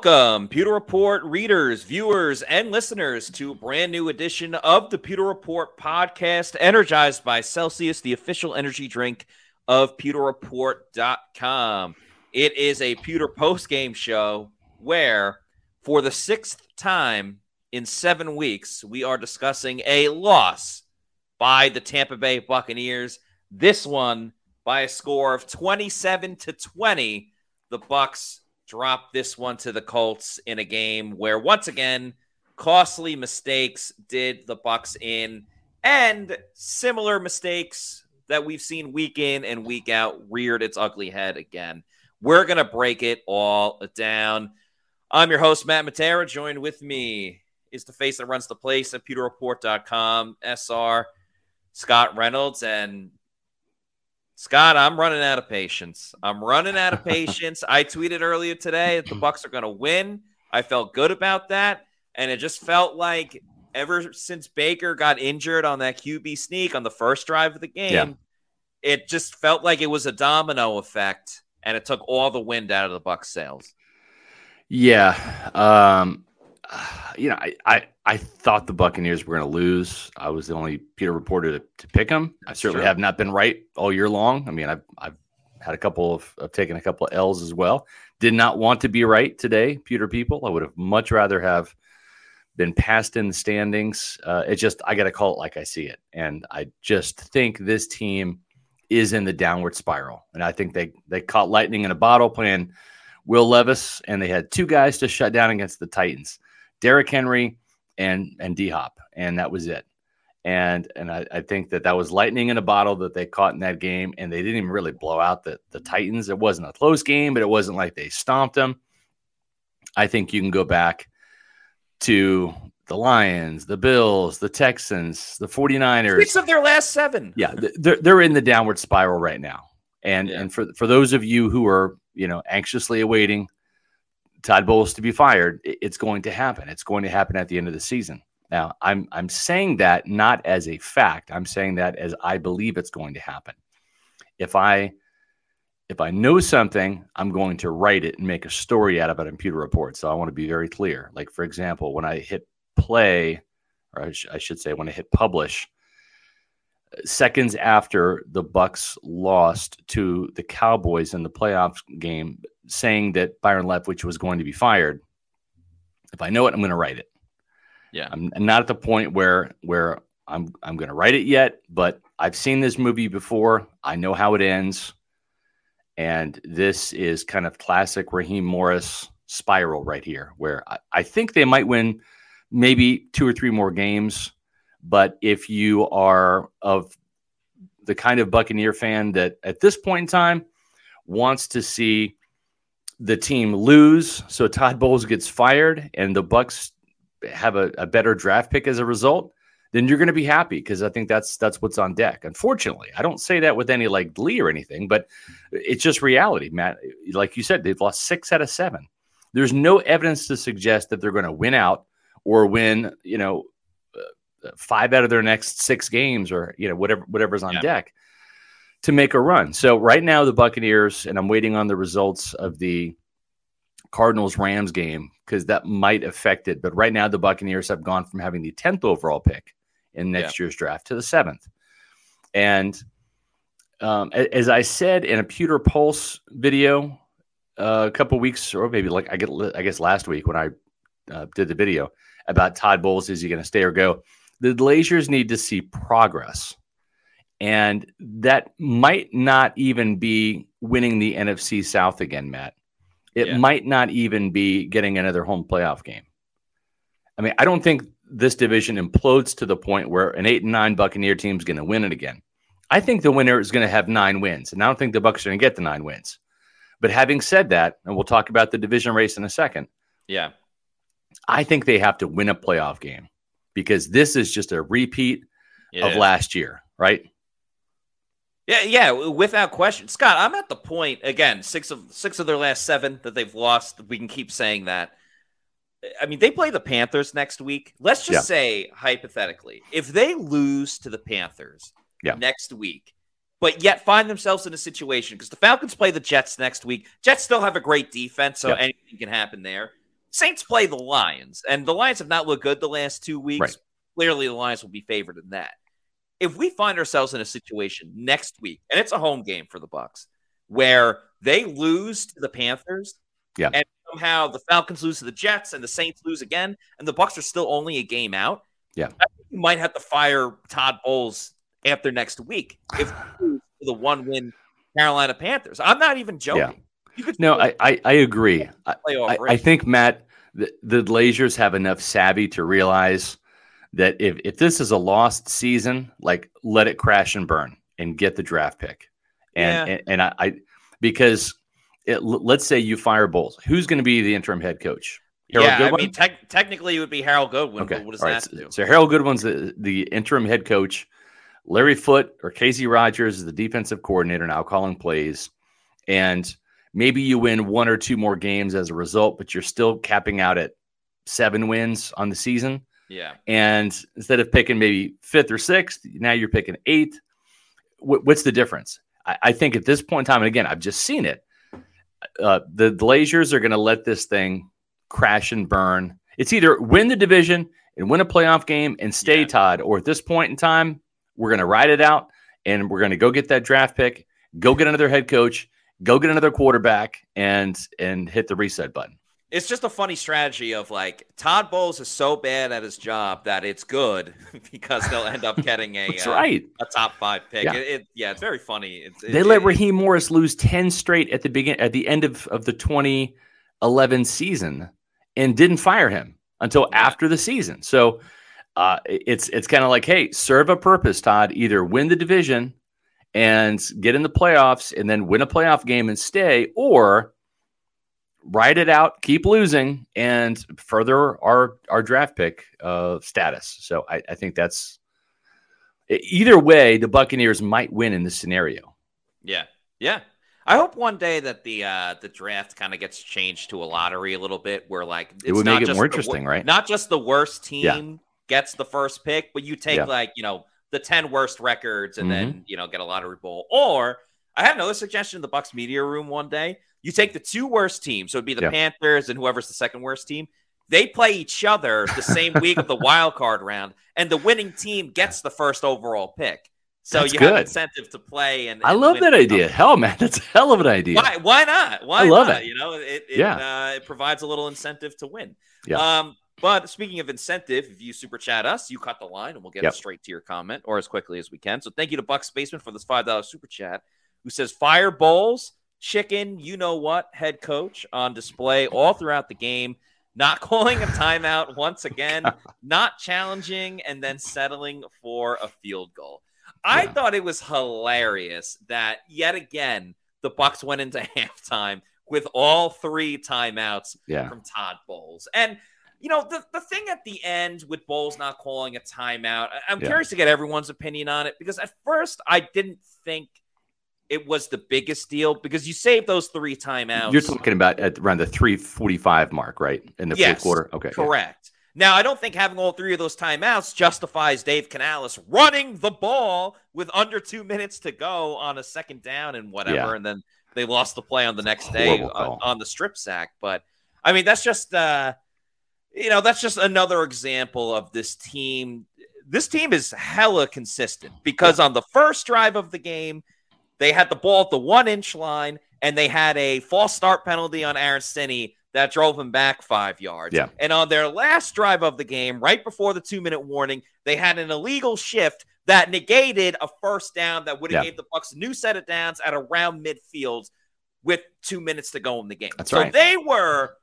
Welcome, Pewter Report readers, viewers, and listeners to a brand new edition of the Pewter Report podcast, energized by Celsius, the official energy drink of pewterreport.com. It is a Pewter post game show where, for the sixth time in seven weeks, we are discussing a loss by the Tampa Bay Buccaneers. This one by a score of 27 to 20. The Bucs drop this one to the Colts in a game where once again costly mistakes did the Bucs in and similar mistakes that we've seen week in and week out reared its ugly head again. We're going to break it all down. I'm your host, Matt Matera. Joined with me is the face that runs the place at pewterreport.com, SR Scott Reynolds. And Scott, I'm running out of patience. I'm running out of patience. I tweeted earlier today that the Bucs are going to win. I felt good about that, and it just felt like ever since Baker got injured on that QB sneak on the first drive of the game, yeah. it just felt like it was a domino effect, and it took all the wind out of the Bucs' sails. Yeah, um, you know, I, I, I thought the Buccaneers were going to lose. I was the only Pewter reporter to, to pick them. I certainly true. have not been right all year long. I mean, I've, I've had a couple of, I've taken a couple of L's as well. Did not want to be right today, Pewter people. I would have much rather have been passed in the standings. Uh, it just, I got to call it like I see it. And I just think this team is in the downward spiral. And I think they, they caught lightning in a bottle playing Will Levis, and they had two guys to shut down against the Titans. Derrick Henry and and D Hop, and that was it. And and I, I, think that that was lightning in a bottle that they caught in that game, and they didn't even really blow out the the Titans. It wasn't a close game, but it wasn't like they stomped them. I think you can go back to the Lions, the Bills, the Texans, the 49ers. Six of their last seven. Yeah, they're, they're in the downward spiral right now. And yeah. and for for those of you who are, you know, anxiously awaiting Todd Bowles to be fired, it's going to happen. It's going to happen at the end of the season. Now, I'm I'm saying that not as a fact. I'm saying that as I believe it's going to happen. If I if I know something, I'm going to write it and make a story out of it in Pewter Report. So I want to be very clear. Like for example, when I hit play, or I, sh- I should say when I hit publish, seconds after the Bucs lost to the Cowboys in the playoffs game, saying that Byron Leftwich was going to be fired. If I know it, I'm going to write it. Yeah, I'm not at the point where where I'm I'm going to write it yet, but I've seen this movie before. I know how it ends, and this is kind of classic Raheem Morris spiral right here, where I, I think they might win maybe two or three more games but if you are of the kind of Buccaneer fan that at this point in time wants to see the team lose, so Todd Bowles gets fired and the Bucs have a, a better draft pick as a result, then you're going to be happy because I think that's that's what's on deck. Unfortunately, I don't say that with any like glee or anything, but it's just reality, Matt. Like you said, they've lost six out of seven. There's no evidence to suggest that they're going to win out or win, you know, uh, five out of their next six games or you know whatever whatever's on yeah. deck to make a run. So right now the Buccaneers and I'm waiting on the results of the Cardinals Rams game because that might affect it. But right now the Buccaneers have gone from having the 10th overall pick in next yeah. year's draft to the 7th. And um, as I said in a Pewter Pulse video uh, a couple weeks or maybe like I get I guess last week when I uh, did the video about Todd Bowles is he going to stay or go? the Glazers need to see progress. And that might not even be winning the NFC South again, Matt. It yeah. might not even be getting another home playoff game. I mean, I don't think this division implodes to the point where an eight and nine Buccaneer team is going to win it again. I think the winner is going to have nine wins, and I don't think the Bucs are going to get the nine wins. But having said that, and we'll talk about the division race in a second. Yeah, I think they have to win a playoff game because this is just a repeat yeah. of last year, right? Yeah, yeah, without question. Scott, I'm at the point again, six of six of their last seven that they've lost. We can keep saying that. I mean, they play the Panthers next week. Let's just yeah. say hypothetically, if they lose to the Panthers yeah. next week, but yet find themselves in a situation because the Falcons play the Jets next week. Jets still have a great defense, so yeah. anything can happen there. Saints play the Lions, and the Lions have not looked good the last two weeks. Right. Clearly, the Lions will be favored in that. If we find ourselves in a situation next week, and it's a home game for the Bucs, where they lose to the Panthers, Yeah. and somehow the Falcons lose to the Jets, and the Saints lose again, and the Bucs are still only a game out. Yeah. I think you might have to fire Todd Bowles after next week if we lose to the one-win Carolina Panthers. I'm not even joking. Yeah. You could No, I I, I agree. I, I, I think Matt, the, the Glazers have enough savvy to realize that if if this is a lost season, like let it crash and burn and get the draft pick. And Yeah. and, and I, I because it, let's say you fire Bowles, who's going to be the interim head coach? Harold yeah, I mean, tec- technically it would be Harold Goodwin, Okay. what does all that right. do? So Harold Goodwin's the, the interim head coach. Larry Foote or Casey Rogers is the defensive coordinator now calling plays. And maybe you win one or two more games as a result, but you're still capping out at seven wins on the season. Yeah. And instead of picking maybe fifth or sixth, now you're picking eighth. Wh- what's the difference? I, I think at this point in time, and again, I've just seen it. Uh, the Glazers are going to let this thing crash and burn. It's either win the division and win a playoff game and stay Yeah. Todd, or at this point in time, we're going to ride it out and we're going to go get that draft pick, go get another head coach, go get another quarterback, and and hit the reset button. It's just a funny strategy of like Todd Bowles is so bad at his job that it's good because they'll end up getting a That's uh, right. a top five pick. Yeah. It, it- yeah, it's very funny. It- They let Raheem Morris lose 10 straight at the begin at the end of, of the 2011 season and didn't fire him until Yeah. after the season. So uh, it's it's kind of like, hey, serve a purpose, Todd. Either win the division and get in the playoffs and then win a playoff game and stay, or ride it out, keep losing, and further our our draft pick uh, status. So I, I think that's either way, the Buccaneers might win in this scenario. Yeah, yeah. I hope one day that the uh, the draft kind of gets changed to a lottery a little bit, where like It would not make it just more the interesting, right? Not just the worst team Yeah. gets the first pick, but you take Yeah. like you know the ten worst records and Mm-hmm. then you know get a lottery bowl. Or I had another suggestion in the Bucs media room one day. You take the two worst teams, so it'd be the Yeah. Panthers and whoever's the second worst team. They play each other the same week of the wild card round, and the winning team gets the first overall pick. So That's you have good. incentive to play and I love that idea. Hell, man, that's a hell of an idea. why? Why not? Why I love not? it. You know, it it, Yeah. uh, it provides a little incentive to win. Yeah. Um, but speaking of incentive, if you super chat us, you cut the line, and we'll get Yep. straight to your comment or as quickly as we can. So thank you to Bucks Basement for this five dollar super chat, who says fire bowls, chicken, you know what, head coach on display all throughout the game. Not calling a timeout once again, not challenging, and then settling for a field goal. I Yeah. thought it was hilarious that yet again the Bucs went into halftime with all three timeouts Yeah. from Todd Bowles. And you know, the, the thing at the end with Bowles not calling a timeout, I'm Yeah. curious to get everyone's opinion on it because at first I didn't think it was the biggest deal because you saved those three timeouts. You're talking about at around the 345 mark, right? In the Yes, fourth quarter? Okay. yeah. Correct. Now, I don't think having all three of those timeouts justifies Dave Canales running the ball with under two minutes to go on a second down and whatever. Yeah. And then they lost the play on the next day on, on the strip sack. But I mean, that's just, uh, you know, that's just another example of this team. This team is hella consistent because on the first drive of the game, they had the ball at the one inch line and they had a false start penalty on Aaron Stinnie that drove him back five yards. Yeah. And on their last drive of the game, right before the two minute warning, they had an illegal shift that negated a first down that would have Yeah. gave the Bucs a new set of downs at around midfield with two minutes to go in the game. That's so right. they were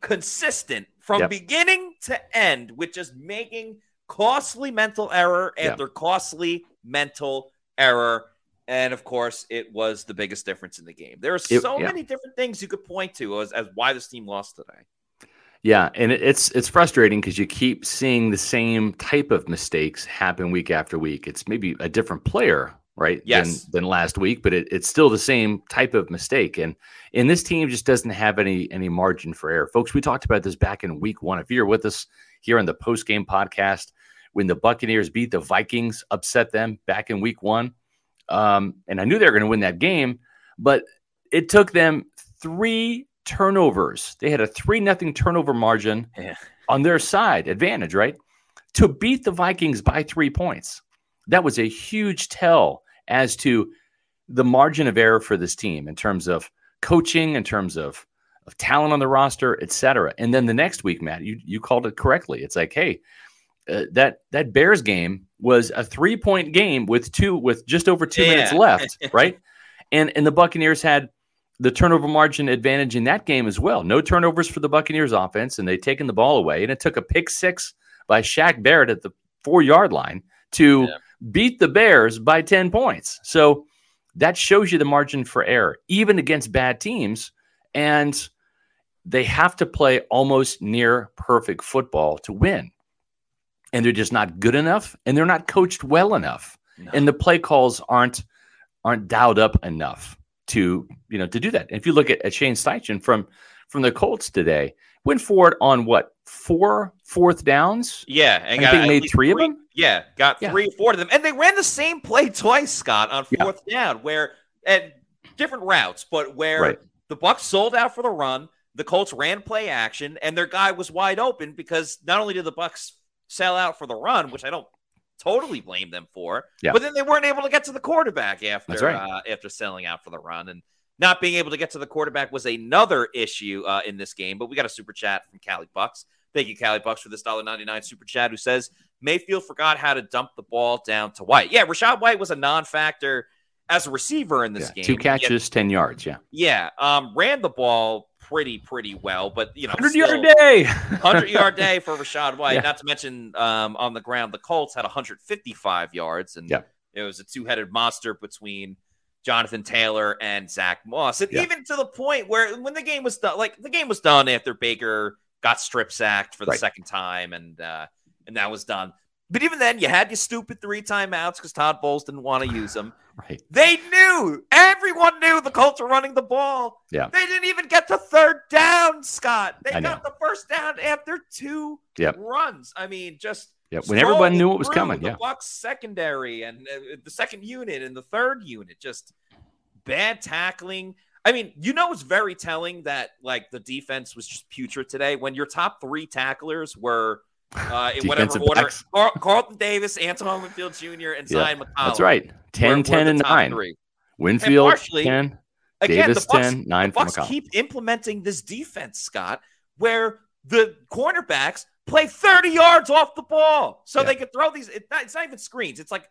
consistent from Yep. beginning to end with just making costly mental error after costly mental error. And of course, it was the biggest difference in the game. There are It- so yeah. many different things you could point to as, as why this team lost today. Yeah, and it's it's frustrating because you keep seeing the same type of mistakes happen week after week. It's maybe a different player, right? Yes. Than, than last week, but it, it's still the same type of mistake. And and this team just doesn't have any any margin for error, folks. We talked about this back in week one. If you're with us here on the post game podcast, when the Buccaneers beat the Vikings, upset them back in week one, um, and I knew they were going to win that game, but it took them three turnovers. They had a 3 nothing turnover margin Yeah. on their side, advantage, right? To beat the Vikings by three points. That was a huge tell as to the margin of error for this team in terms of coaching, in terms of of talent on the roster, et cetera. And then the next week, Matt, you you called it correctly. It's like, hey, uh, that that Bears game was a three point game with two with just over two minutes left, right? And and the Buccaneers had the turnover margin advantage in that game as well. No turnovers for the Buccaneers offense, and they'd taken the ball away, and it took a pick six by Shaq Barrett at the four yard line to Yeah. beat the Bears by ten points. So that shows you the margin for error, even against bad teams, and they have to play almost near perfect football to win. And they're just not good enough, and they're not coached well enough, No. and the play calls aren't aren't dialed up enough to you know to do that. and If you look at, at Shane Steichen from from the Colts today, went for it on what four fourth downs. Yeah, and I got think made least three of them? Yeah, got Yeah. three four of them, and they ran the same play twice, Scott, on Yeah. fourth down, where at different routes, but where Right. the Bucs sold out for the run, the Colts ran play action, and their guy was wide open because not only did the Bucs sell out for the run, which I don't totally blame them for, Yeah. but then they weren't able to get to the quarterback after right. uh, after selling out for the run, and not being able to get to the quarterback was another issue uh, in this game. But we got a super chat from Cali Bucks. Thank you, Cali Bucks, for this $1.99 super chat, who says Mayfield forgot how to dump the ball down to White. Yeah, Rachaad White was a non-factor as a receiver in this Yeah, game. two catches, ten yards. Yeah, Yeah, um, ran the ball pretty, pretty well, but you know, hundred yard day. 100 yard day for Rachaad White. Yeah. Not to mention um, on the ground, the Colts had 155 yards, and Yeah. it was a two headed monster between Jonathan Taylor and Zach Moss. And Yeah. even to the point where when the game was done, like the game was done after Baker got strip sacked for the Right. second time, and uh, and that was done. But even then, you had your stupid three timeouts because Todd Bowles didn't want to use them. Right. They knew. Everyone knew the Colts were running the ball. Yeah. They didn't even get to third down, Scott. They I know. got the first down after two Yep. runs. I mean, just Yeah, when everyone knew what was coming. The Yeah, Bucs secondary and uh, the second unit and the third unit, just bad tackling. I mean, you know, it's very telling that like the defense was just putrid today when your top three tacklers were uh, in whatever order: backs. Car- Carlton Davis, Antoine Winfield Jr., and Yeah, Zyon McCollum. that's right. 10, were- were 10, the and top 9. three. Winfield, partially- 10. Again, Davis, the Bucs, 10, 9 the Bucs keep implementing this defense, Scott, where the cornerbacks play 30 yards off the ball, so Yeah. they can throw these. It's not, it's not even screens. It's like,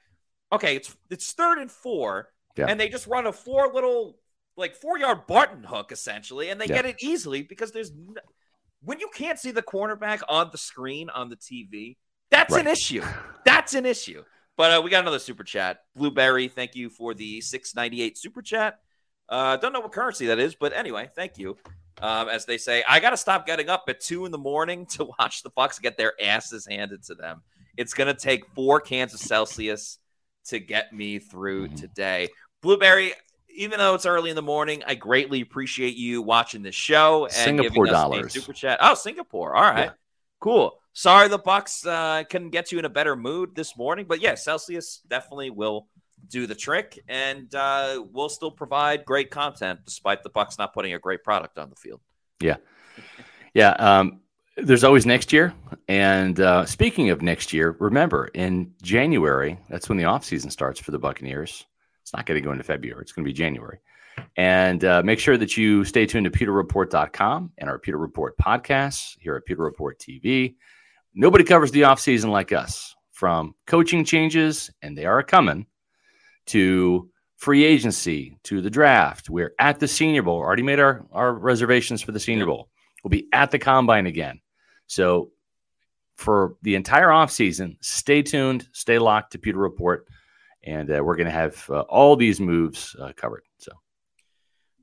okay, it's it's third and four, Yeah. and they just run a four little, like four yard Barton hook essentially, and they Yeah. get it easily because there's when you can't see the cornerback on the screen on the TV, that's an issue. That's an issue. But uh, we got another super chat. Blueberry, thank you for the 698 super chat. Uh, don't know what currency that is, but anyway, thank you. Um, as they say, I got to stop getting up at two in the morning to watch the Bucs get their asses handed to them. It's going to take four cans of Celsius to get me through Mhm. today. Blueberry, even though it's early in the morning, I greatly appreciate you watching this show and Singapore giving us a dollars. super chat. Oh, Singapore. All right. Yeah. Cool. Sorry the Bucs uh, couldn't get you in a better mood this morning, but yeah, Celsius definitely will do the trick, and uh, we'll still provide great content despite the Bucs not putting a great product on the field. Yeah, yeah. Um, there's always next year. And uh, speaking of next year, remember in January, that's when the offseason starts for the Buccaneers. It's not going to go into February, it's going to be January. And uh, make sure that you stay tuned to PewterReport.com and our Pewter Report podcasts here at Pewter Report TV. Nobody covers the offseason like us from coaching changes, and they are coming, to free agency, to the draft. We're at the Senior Bowl. Already made our, our reservations for the Senior. Bowl. We'll be at the combine again. So for the entire offseason, stay tuned, stay locked to Pewter Report, and uh, we're going to have uh, all these moves uh, covered. So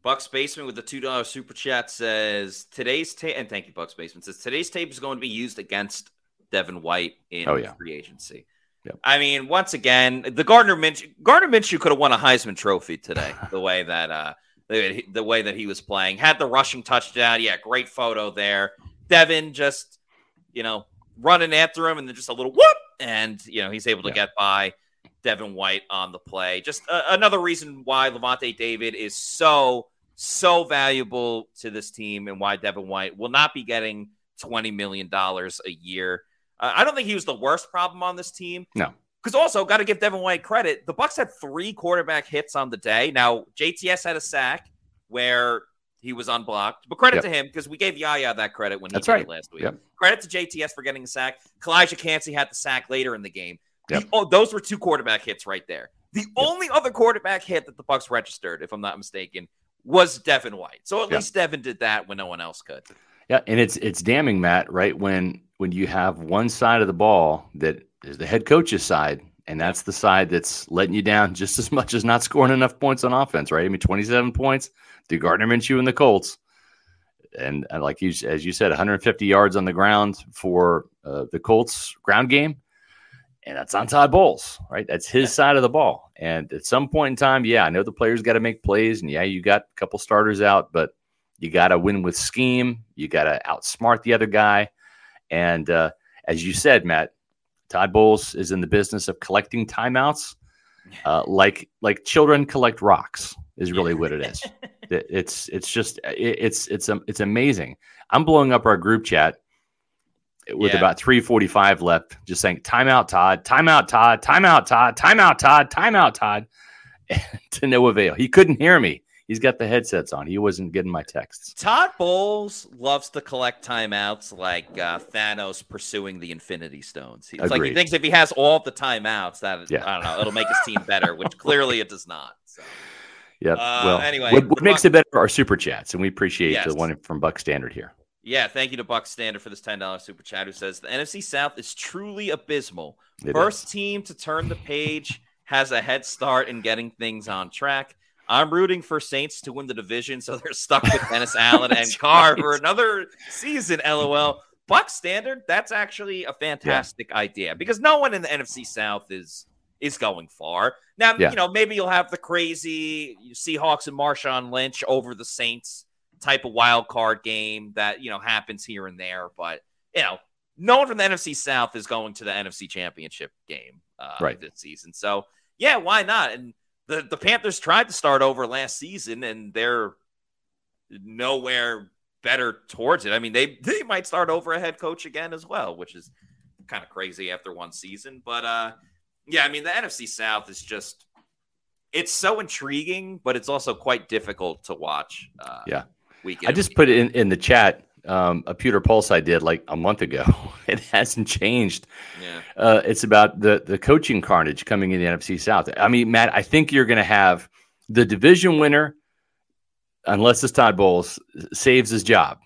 Bucks Basement with the two dollar super chat says today's tape, and thank you, Bucks Basement says today's tape is going to be used against Devin White in Oh, yeah. free agency. Yep. I mean, once again, the Gardner Minshew Gardner Minshew could have won a Heisman Trophy today. the way that uh, the, the way that he was playing had the rushing touchdown. Yeah, great photo there. Devin just you know running after him and then just a little whoop, and you know he's able to Yeah. get by. Devin White on the play. Just uh, another reason why Lavonte David is so so valuable to this team and why Devin White will not be getting $20 million a year. Uh, I don't think he was the worst problem on this team. No. Because also, got to give Devin White credit. The Bucs had three quarterback hits on the day. Now, JTS had a sack where he was unblocked, but credit Yep. to him because we gave Yaya that credit when he That's did right. it last week. Yep. Credit to JTS for getting a sack. Calijah Kancey had the sack later in the game. The- oh, those were two quarterback hits right there. The only other quarterback hit that the Bucks registered, if I'm not mistaken, was Devin White. So at Yeah. least Devin did that when no one else could. Yeah, and it's it's damning, Matt, right? When when you have one side of the ball that is the head coach's side, and that's the side that's letting you down just as much as not scoring enough points on offense, right? I mean, 27 points through Gardner Minshew and the Colts. And, and like you as you said, 150 yards on the ground for uh, the Colts ground game. And that's on Todd Bowles, right? That's his side of the ball. And at some point in time, yeah, I know the players got to make plays, and yeah, you got a couple starters out, but you got to win with scheme. You got to outsmart the other guy. And uh, as you said, Matt, Todd Bowles is in the business of collecting timeouts, uh, like like children collect rocks. Is really what it is. It- it's it's just it, it's it's um, it's amazing. I'm blowing up our group chat with Yeah. about 345 left, just saying timeout, Todd, timeout, Todd, timeout, Todd, timeout, Todd, timeout, Todd. to no avail. He couldn't hear me. He's got the headsets on. He wasn't getting my texts. Todd Bowles loves to collect timeouts like uh, Thanos pursuing the Infinity Stones. It's like he thinks if he has all the timeouts, that Yeah. I don't know, it'll make his team better, which clearly it does not. So. Yeah. Uh, well, anyway, what, what makes Buc- it better are super chats, and we appreciate Yes. the one from Buck Standard here. Yeah, thank you to Buck Standard for this ten dollars super chat. Who says the NFC South is truly abysmal. It First is. team to turn the page has a head start in getting things on track. I'm rooting for Saints to win the division, so they're stuck with Dennis Allen and Carr right. for another season. LOL. Buck Standard, that's actually a fantastic idea because no one in the NFC South is is going far. Now, Yeah. you know, maybe you'll have the crazy Seahawks and Marshawn Lynch over the Saints type of wild card game that you know happens here and there, but you know, no one from the NFC South is going to the NFC Championship game uh, Right. this season. So yeah, why not? And the the Panthers tried to start over last season, and they're nowhere better towards it. I mean, they they might start over a head coach again as well, which is kind of crazy after one season. But uh, yeah, I mean, the NFC South is just. It's so intriguing, but it's also quite difficult to watch. Uh, Yeah. Week in I just put it in, in the chat. Um, a pewter pulse I did like a month ago. it hasn't changed. Yeah. Uh, it's about the the coaching carnage coming in the NFC South. I mean, Matt, I think you're going to have the division winner, unless it's Todd Bowles, saves his job.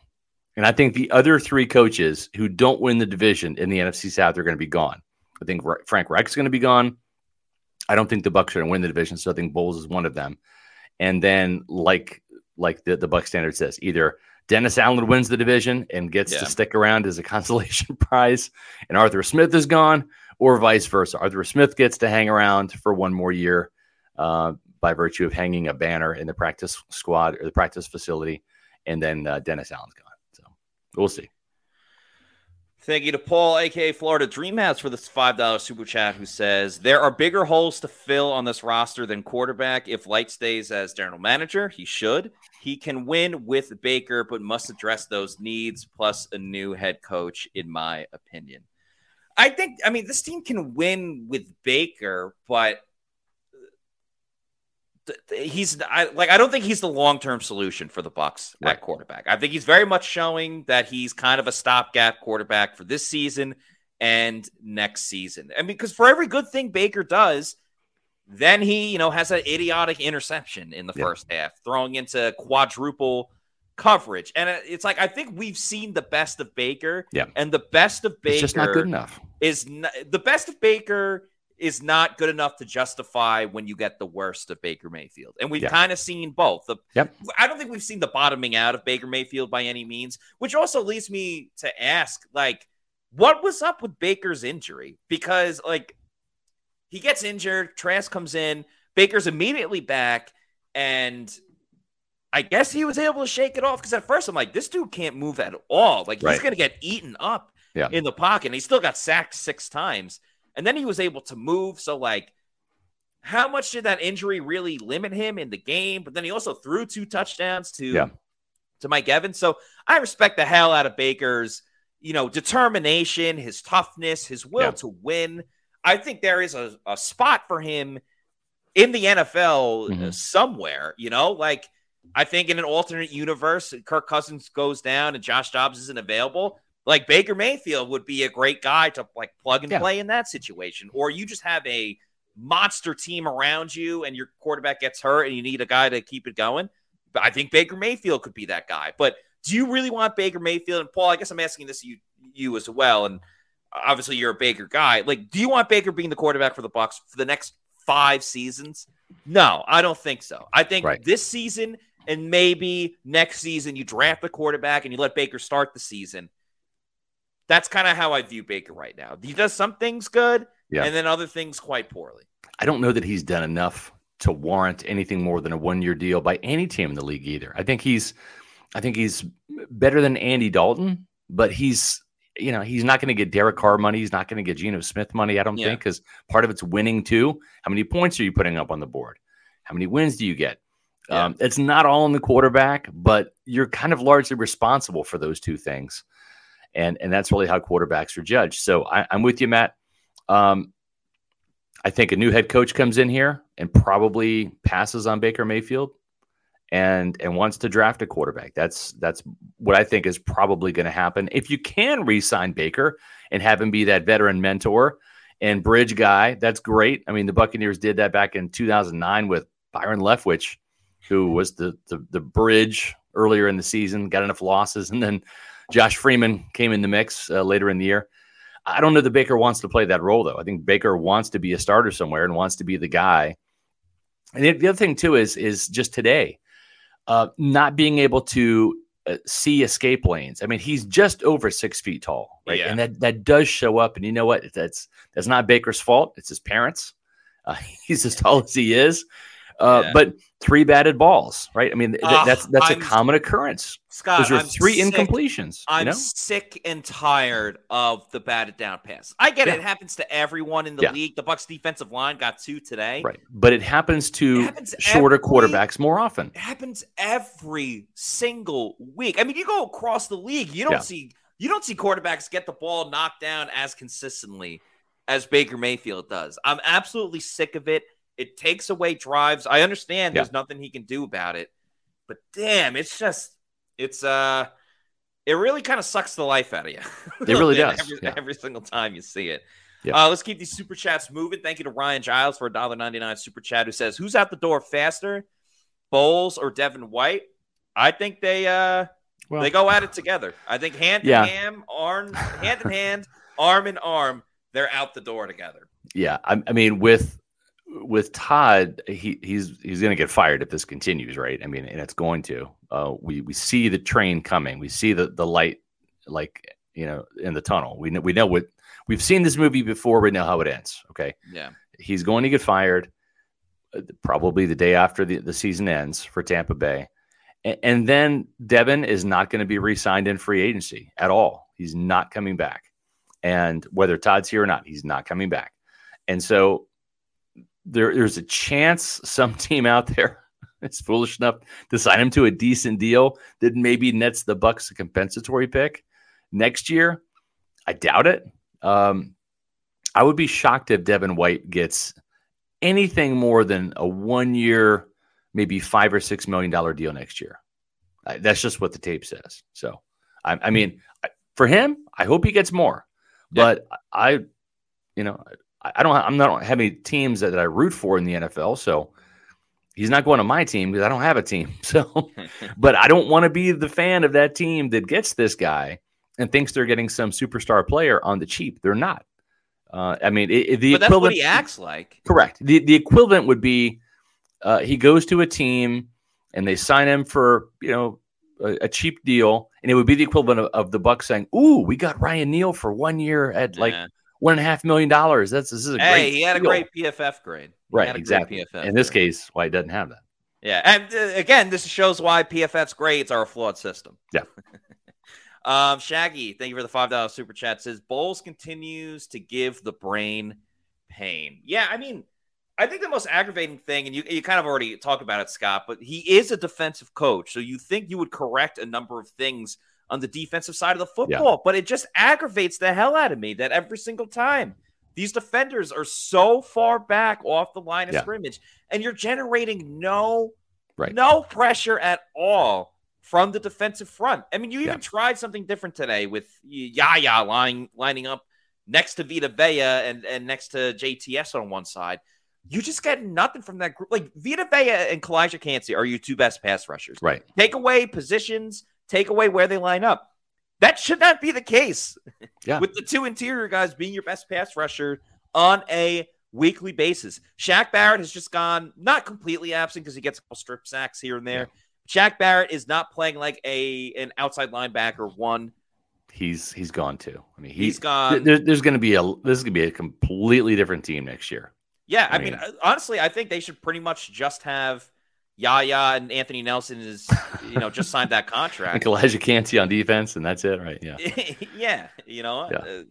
And I think the other three coaches who don't win the division in the NFC South are going to be gone. I think Frank Reich's going to be gone. I don't think the Bucs are going to win the division, so I think Bowles is one of them. And then, like like the the Buck standard says, either Dennis Allen wins the division and gets Yeah. to stick around as a consolation prize, and Arthur Smith is gone, or vice versa. Arthur Smith gets to hang around for one more year uh, by virtue of hanging a banner in the practice squad or the practice facility, and then uh, Dennis Allen's gone. So we'll see. Thank you to Paul, aka Florida Dreamhouse, for this five dollar super chat. Who says there are bigger holes to fill on this roster than quarterback. If Licht stays as general manager, he should. He can win with Baker, but must address those needs plus a new head coach, in my opinion. I think. I mean, this team can win with Baker, but he's I, like I don't think he's the long term solution for the Bucs Right. at quarterback. I think he's very much showing that he's kind of a stopgap quarterback for this season and next season. And because for every good thing Baker does, then he you know has an idiotic interception in the Yeah. first half, throwing into quadruple coverage. And uh, it's like I think we've seen the best of Baker. Yeah. and the best of Baker It's just not good enough. is n- the best of Baker is not good enough to justify when you get the worst of Baker Mayfield. And we've Yeah. kind of seen both. The, Yep. I don't think we've seen the bottoming out of Baker Mayfield by any means, which also leads me to ask like what was up with Baker's injury? Because like he gets injured, Trask comes in, Baker's immediately back and I guess he was able to shake it off because at first I'm like, this dude can't move at all. Like he's gonna get eaten up Yeah. in the pocket. And he still got sacked six times. And then he was able to move. So like how much did that injury really limit him in the game? But then he also threw two touchdowns to Yeah. to Mike Evans. So I respect the hell out of Baker's, you know, determination, his toughness, his will Yeah. to win. I think there is a, a spot for him in the NFL uh, Mhm. somewhere, you know, like I think in an alternate universe, Kirk Cousins goes down and Josh Dobbs isn't available. Like Baker Mayfield would be a great guy to like plug and Yeah. play in that situation. Or you just have a monster team around you and your quarterback gets hurt and you need a guy to keep it going. I think Baker Mayfield could be that guy. But do you really want Baker Mayfield? And Paul, I guess I'm asking this you you as well. And obviously you're a Baker guy. Like, do you want Baker being the quarterback for the Bucs for the next five seasons? No, I don't think so. I think Right. this season and maybe next season you draft the quarterback and you let Baker start the season. That's kind of how I view Baker right now. He does some things good Yeah. and then other things quite poorly. I don't know that he's done enough to warrant anything more than a one year deal by any team in the league either. I think he's I think he's better than Andy Dalton, but he's you know, he's not going to get Derek Carr money. He's not going to get Geno Smith money, I don't Yeah. think, because part of it's winning too. How many points are you putting up on the board? How many wins do you get? Yeah. Um, it's not all in the quarterback, but you're kind of largely responsible for those two things. And and that's really how quarterbacks are judged. So I, I'm with you, Matt. Um, I think a new head coach comes in here and probably passes on Baker Mayfield and and wants to draft a quarterback. That's that's what I think is probably going to happen. If you can re-sign Baker and have him be that veteran mentor and bridge guy, that's great. I mean, the Buccaneers did that back in 2009 with Byron Leftwich, who was the the, the bridge earlier in the season, got enough losses, and then Josh Freeman came in the mix uh, later in the year. I don't know that Baker wants to play that role, though. I think Baker wants to be a starter somewhere and wants to be the guy. And the, the other thing too is is just today, uh, not being able to uh, see escape lanes. I mean, he's just over six feet tall, right? Yeah. And that that does show up. And you know what? That's that's not Baker's fault. It's his parents. Uh, he's as tall as he is. Uh, Yeah. But three batted balls, right? I mean, th- Ah, that's that's a I'm- common occurrence. Scott, Those are I'm three sick- incompletions. I'm you know? sick and tired of the batted down pass. I get Yeah. it; it happens to everyone in the Yeah. league. The Bucs defensive line got two today. Right. But it happens to It happens shorter every- quarterbacks more often. It happens every single week. I mean, you go across the league, you don't see you don't see quarterbacks get the ball knocked down as consistently as Baker Mayfield does. I'm absolutely sick of it. It takes away drives. I understand Yeah. there's nothing he can do about it. But damn, it's just it's uh it really kind of sucks the life out of you. it really does, Every, yeah. every single time you see it. Yeah. Uh, let's keep these super chats moving. Thank you to Ryan Giles for a dollar ninety nine super chat who says, "Who's out the door faster, Bowles or Devin White?" I think they uh Well- they go at it together. I think hand Yeah. in hand, arm hand in hand, arm in arm, they're out the door together. Yeah, I, I mean, with with Todd, he he's he's going to get fired if this continues, right? I mean, and it's going to. Uh, we we see the train coming. We see the the light, like you know, in the tunnel. We know we know what we've seen this movie before. We know how it ends. Okay, Yeah. he's going to get fired, uh, probably the day after the, the season ends for Tampa Bay. And then Devin is not going to be re signed in free agency at all. He's not coming back. And whether Todd's here or not, he's not coming back. And so there, there's a chance some team out there is foolish enough to sign him to a decent deal that maybe nets the Bucs a compensatory pick next year. I doubt it. Um, I would be shocked if Devin White gets anything more than a one year, maybe five or six million dollar deal next year. I, that's just what the tape says. So, I, I mean, I- for him, I hope he gets more. Yeah. But I, you know, I, don't. I'm not have any teams that, that I root for in the NFL. So he's not going to my team because I don't have a team. So, but I don't want to be the fan of that team that gets this guy and thinks they're getting some superstar player on the cheap. They're not. Uh, I mean, it, it- the but that's what equivalent. he acts like. Correct. The the equivalent would be uh, he goes to a team and they sign him for you know a, a cheap deal, and it would be the equivalent of, of the Bucs saying, "Ooh, we got Ryan Neal for one year at like Yeah. One and a half million dollars. That's this is a hey, great he had a deal." great PFF grade. He right had a great exactly. PFF In this grade. case, why he doesn't have that. Yeah, and uh, again, this shows why PFF's grades are a flawed system. Yeah. um, Shaggy, thank you for the five dollar super chat. Says Bowles continues to give the brain pain. Yeah, I mean, I think the most aggravating thing, and you, you kind of already talked about it, Scott, but he is a defensive coach. So you think you would correct a number of things on the defensive side of the football, yeah. but it just aggravates the hell out of me that every single time these defenders are so far back off the line of yeah. scrimmage, and you're generating no right. no pressure at all from the defensive front. I mean, you even yeah. tried something different today with Yaya lying lining up next to Vita Vea and, and next to JTS on one side. You just get nothing from that group. Like Vita Vea and Calijah Kancey are your two best pass rushers. Right. Take away positions, take away where they line up. That should not be the case. Yeah. With the two interior guys being your best pass rusher on a weekly basis. Shaq Barrett has just gone not completely absent because he gets a couple strip sacks here and there. Yeah. Shaq Barrett is not playing like a an outside linebacker one. He's he's gone too. I mean, he, has gone. There, there's going to be a this is going to be a completely different team next year. Yeah, I, I mean, mean, uh, honestly, I think they should pretty much just have Yaya and Anthony Nelson is, you know, just signed that contract. and Calijah Kancey on defense, and that's it, right? Yeah. yeah. You know, yeah. Uh,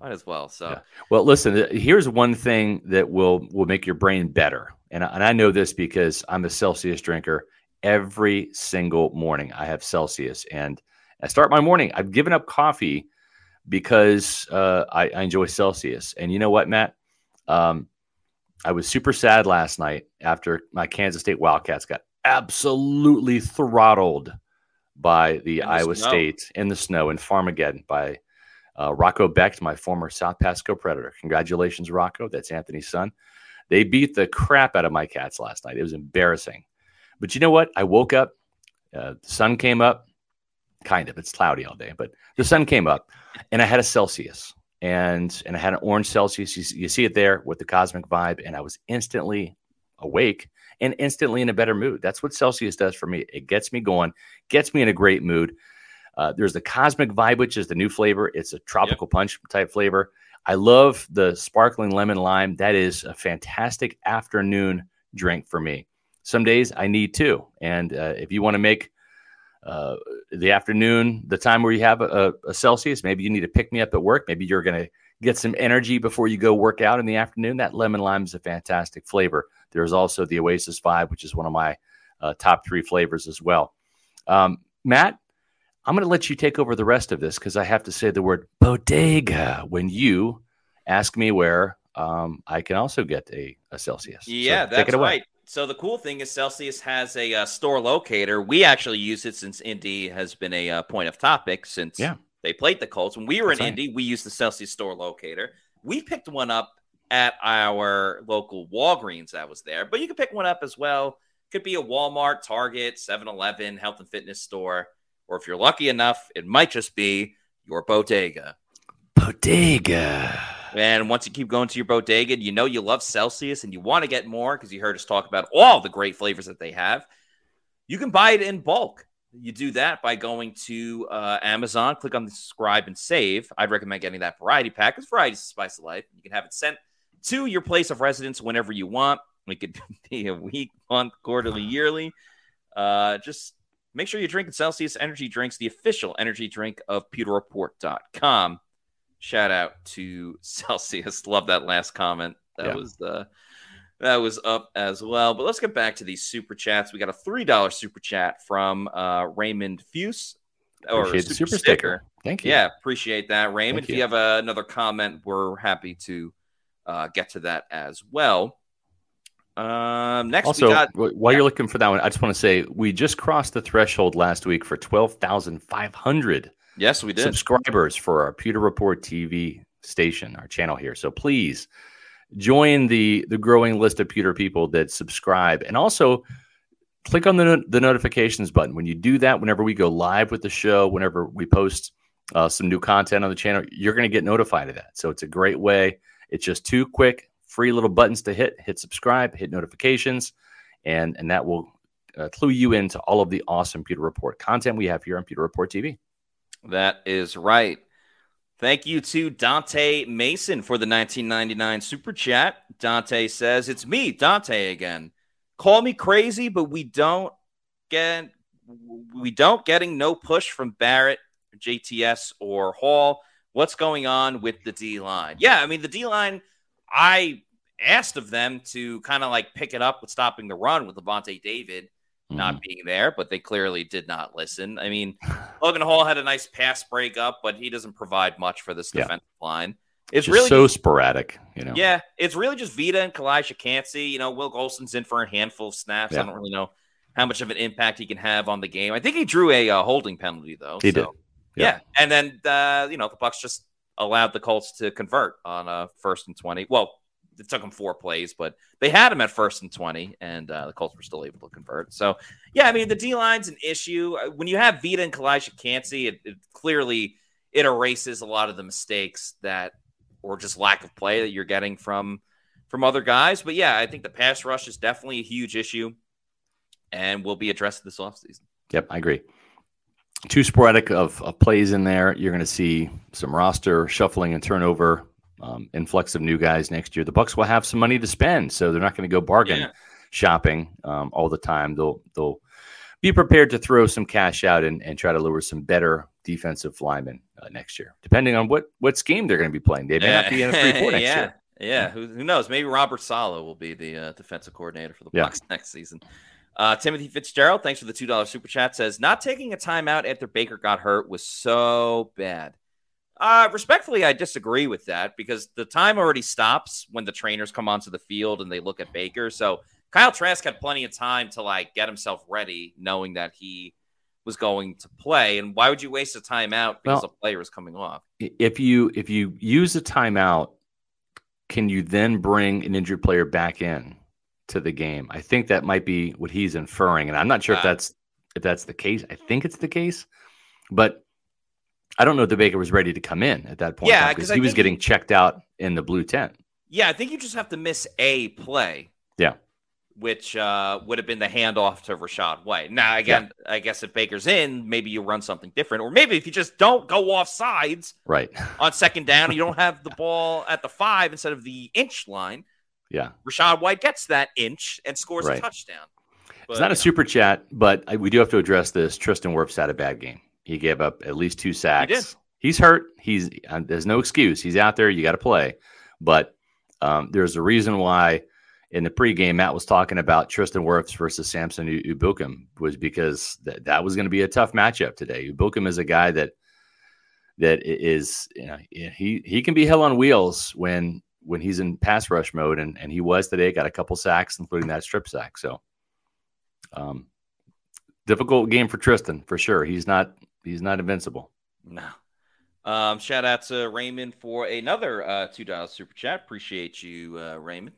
might as well. So, yeah. well, listen, uh, here's one thing that will will make your brain better. And, and I know this because I'm a Celsius drinker. Every single morning, I have Celsius. And I start my morning. I've given up coffee because uh, I, I, enjoy Celsius. And you know what, Matt? Um, I was super sad last night after my Kansas State Wildcats got absolutely throttled by the, Iowa. State in the snow in Farmageddon by uh, Rocco Becht, my former South Pasco Predator. Congratulations, Rocco. That's Anthony's son. They beat the crap out of my cats last night. It was embarrassing. But you know what? I woke up, uh, the sun came up, kind of. It's cloudy all day, but the sun came up, and I had a Celsius and and I had an orange Celsius. You, you, see it there with the cosmic vibe, and I was instantly awake and instantly in a better mood. That's what Celsius does for me. It gets me going, gets me in a great mood. Uh, there's the cosmic vibe, which is the new flavor. It's a tropical yep. punch type flavor. I love the sparkling lemon lime. That is a fantastic afternoon drink for me. Some days I need two, and uh, if you want to make uh, the afternoon, the time where you have a, a, Celsius, maybe you need to pick me up at work. Maybe you're going to get some energy before you go work out in the afternoon. That lemon lime is a fantastic flavor. There's also the Oasis Vibe, which is one of my uh, top three flavors as well. Um, Matt, I'm going to let you take over the rest of this because I have to say the word bodega when you ask me where um, I can also get a, a Celsius. Yeah, so that's right. So the cool thing is Celsius has a uh, store locator. We actually use it since Indy has been a uh, point of topic since yeah. they played the Colts. When we were That's in right. Indy, we used the Celsius store locator. We picked one up at our local Walgreens that was there, but you can pick one up as well. Could be a Walmart, Target, 7-Eleven, health and fitness store, or if you're lucky enough, it might just be your bodega. Bodega. And once you keep going to your bodega, you know you love Celsius and you want to get more because you heard us talk about all the great flavors that they have. You can buy it in bulk. You do that by going to uh, Amazon, click on the subscribe and save. I'd recommend getting that variety pack because variety is the spice of life. You can have it sent to your place of residence whenever you want. It could be a week, month, quarterly, yearly. Uh, just make sure you're drinking Celsius energy drinks, the official energy drink of PewterReport.com. Shout out to Celsius. Love that last comment. That yeah. was the uh, that was up as well. But let's get back to these super chats. We got a three dollar super chat from uh, Raymond Fuse or super, super sticker. sticker. Thank you. Yeah, appreciate that, Raymond. Thank if you, you have uh, another comment, we're happy to uh, get to that as well. Um, next, also, got, while yeah. you're looking for that one, I just want to say we just crossed the threshold last week for twelve thousand five hundred Yes, we did. Subscribers for our Pewter Report TV station, our channel here. So please join the the growing list of Pewter people that subscribe, and also click on the the notifications button. When you do that, whenever we go live with the show, whenever we post uh, some new content on the channel, you're going to get notified of that. So it's a great way. It's just two quick, free little buttons to hit. Hit subscribe, hit notifications, and and that will uh, clue you into all of the awesome Pewter Report content we have here on Pewter Report TV. That is right. Thank you to Dante Mason for the 1999 super chat. Dante says, It's me, Dante again. Call me crazy, but we don't get we don't getting no push from Barrett, JTS, or Hall. What's going on with the D line? Yeah, I mean the D line, I asked of them to kind of like pick it up with stopping the run with Lavonte David mm-hmm. not being there, but they clearly did not listen. I mean, Logan Hall had a nice pass breakup, but he doesn't provide much for this yeah. defensive line. It's just really so sporadic, you know. Yeah, it's really just Vita and Calijah Kancey. You know, Will Gholston's in for a handful of snaps. Yeah. I don't really know how much of an impact he can have on the game. I think he drew a uh, holding penalty though. He so, did. Yeah. yeah. and then uh, you know the Bucs just allowed the Colts to convert on a first and twenty. Well, it took them four plays, but they had him at first and 20, and uh, the Colts were still able to convert. So, yeah, I mean, the D line's an issue. Uh, when you have Vita and Calijah Kancey, it, it, clearly it erases a lot of the mistakes that, or just lack of play that you're getting from from other guys. But yeah, I think the pass rush is definitely a huge issue and will be addressed this offseason. Yep, I agree. Too sporadic of, of plays in there. You're going to see some roster shuffling and turnover um, influx of new guys next year. The Bucs will have some money to spend, so they're not going to go bargain yeah. shopping um, all the time. They'll they'll be prepared to throw some cash out and, and try to lure some better defensive linemen uh, next year, depending on what what scheme they're going to be playing. They may yeah. not be in a three four next yeah. year. Yeah, who, who knows? Maybe Robert Saleh will be the uh, defensive coordinator for the Bucs next season. Uh, Timothy Fitzgerald, thanks for the two dollar super chat. Says not taking a timeout after Baker got hurt was so bad. Uh, respectfully, I disagree with that because the time already stops when the trainers come onto the field and they look at Baker. So Kyle Trask had plenty of time to like get himself ready, knowing that he was going to play. And why would you waste a timeout because well, a player is coming off? If you if you use a timeout, can you then bring an injured player back in to the game? I think that might be what he's inferring, and I'm not sure uh, if that's if that's the case. I think it's the case, but I don't know if the Baker was ready to come in at that point. Yeah, because he was getting he, checked out in the blue tent. Yeah, I think you just have to miss a play. Yeah. Which uh, would have been the handoff to Rachaad White. Now, again, yeah. I guess if Baker's in, maybe you run something different, or maybe if you just don't go off sides, right, on second down, you don't have the ball at the five instead of the inch line. Yeah, Rachaad White gets that inch and scores right. a touchdown. But, it's not a know. super chat, but I, we do have to address this. Tristan Wirfs had a bad game. He gave up at least two sacks. He He's hurt. He's uh, there's no excuse. He's out there. You got to play. But um, there's a reason why in the pregame Matt was talking about Tristan Wirfs versus Samson Ebukam was because that, that was going to be a tough matchup today. Ebukam is a guy that that is you know he he can be hell on wheels when when he's in pass rush mode and and he was today got a couple sacks including that strip sack so um difficult game for Tristan for sure he's not he's not invincible. No. Um, shout out to Raymond for another uh, two dollars super chat. Appreciate you, uh, Raymond.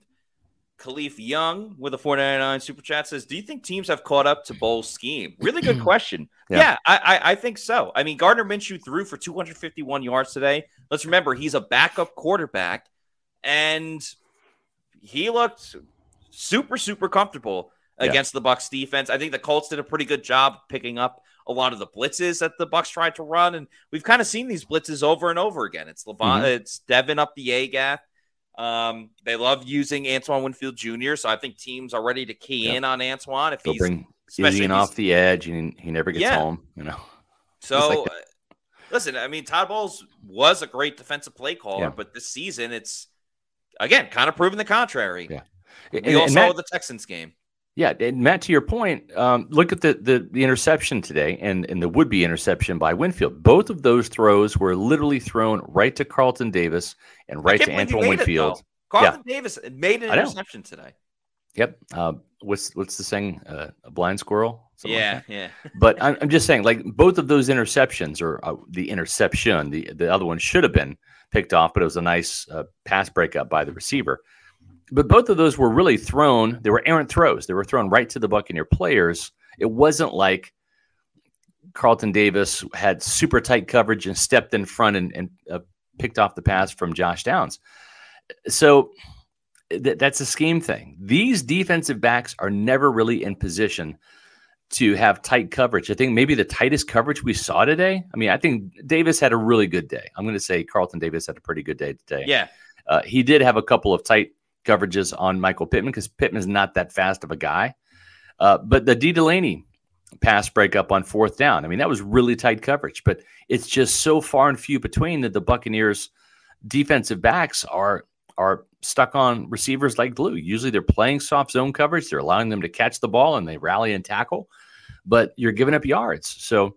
Khalif Young with a four ninety nine super chat says, "Do you think teams have caught up to Bowles' scheme?" Really good question. yeah, yeah I, I, I think so. I mean, Gardner Minshew threw for two hundred fifty one yards today. Let's remember he's a backup quarterback, and he looked super super comfortable against yeah. the Bucs defense. I think the Colts did a pretty good job picking up a lot of the blitzes that the Bucs tried to run, and we've kind of seen these blitzes over and over again. It's Levon, mm-hmm. it's Devin up the A gap. Um, they love using Antoine Winfield Jr., so I think teams are ready to key yep. in on Antoine if They'll he's bring especially off the edge and he never gets yeah. home. You know, so. Like listen, I mean, Todd Bowles was a great defensive play caller, yeah. but this season it's again kind of proven the contrary. Yeah, we and, all and saw Matt, the Texans game. Yeah, and Matt, to your point, um, look at the, the, the interception today and and the would be interception by Winfield. Both of those throws were literally thrown right to Carlton Davis and right to Antoine Winfield. It, Carlton yeah. Davis made an interception today. Yep. Uh, what's what's the saying? Uh, a blind squirrel. Yeah, like yeah. but I'm, I'm, just saying, like both of those interceptions, or uh, the interception, the the other one should have been picked off, but it was a nice uh, pass breakup by the receiver but both of those were really thrown. They were errant throws. They were thrown right to the Buccaneer players. It wasn't like Carlton Davis had super tight coverage and stepped in front and, and uh, picked off the pass from Josh Downs. So th- that's a scheme thing. These defensive backs are never really in position to have tight coverage. I think maybe the tightest coverage we saw today. I mean, I think Davis had a really good day. I'm going to say Carlton Davis had a pretty good day today. Yeah. Uh, he did have a couple of tight coverages on Michael Pittman because Pittman's not that fast of a guy. Uh, but the Dee Delaney pass breakup on fourth down, I mean, that was really tight coverage, but it's just so far and few between that the Buccaneers defensive backs are are stuck on receivers like glue. Usually they're playing soft zone coverage, they're allowing them to catch the ball and they rally and tackle, but you're giving up yards. So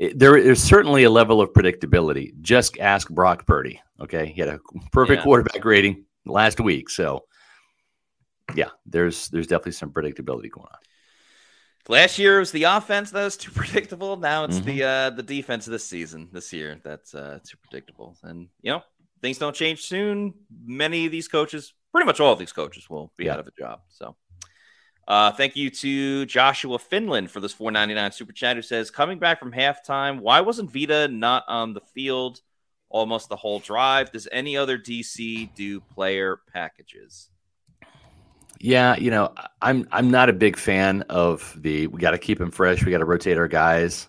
it, there is certainly a level of predictability. Just ask Brock Purdy. Okay. He had a perfect yeah. quarterback rating last week. So yeah, there's there's definitely some predictability going on. Last year was the offense that was too predictable. Now it's mm-hmm. the uh, the defense this season, this year that's uh, too predictable. And you know things don't change soon. Many of these coaches, pretty much all of these coaches, will be yeah. out of a job. So, uh, thank you to Joshua Finland for this 4.99 super chat. Who says coming back from halftime, why wasn't Vita not on the field almost the whole drive? Does any other DC do player packages? Yeah, you know, I'm I'm not a big fan of the we got to keep them fresh. We got to rotate our guys.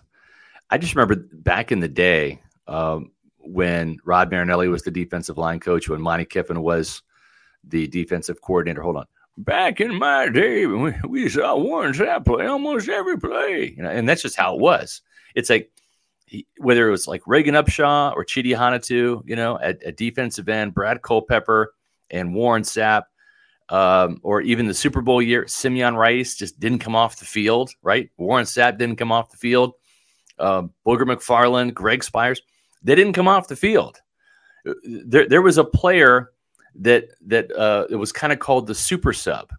I just remember back in the day um, when Rod Marinelli was the defensive line coach, when Monte Kiffin was the defensive coordinator. Hold on. Back in my day, we, we saw Warren Sapp play almost every play, you know, and that's just how it was. It's like whether it was like Regan Upshaw or Chidi Ahanotu, you know, at, at defensive end, Brad Culpepper and Warren Sapp um, or even the Super Bowl year, Simeon Rice just didn't come off the field, right? Warren Sapp didn't come off the field. Uh, Booger McFarland, Greg Spires, they didn't come off the field. There, there was a player that that uh, it was kind of called the super sub.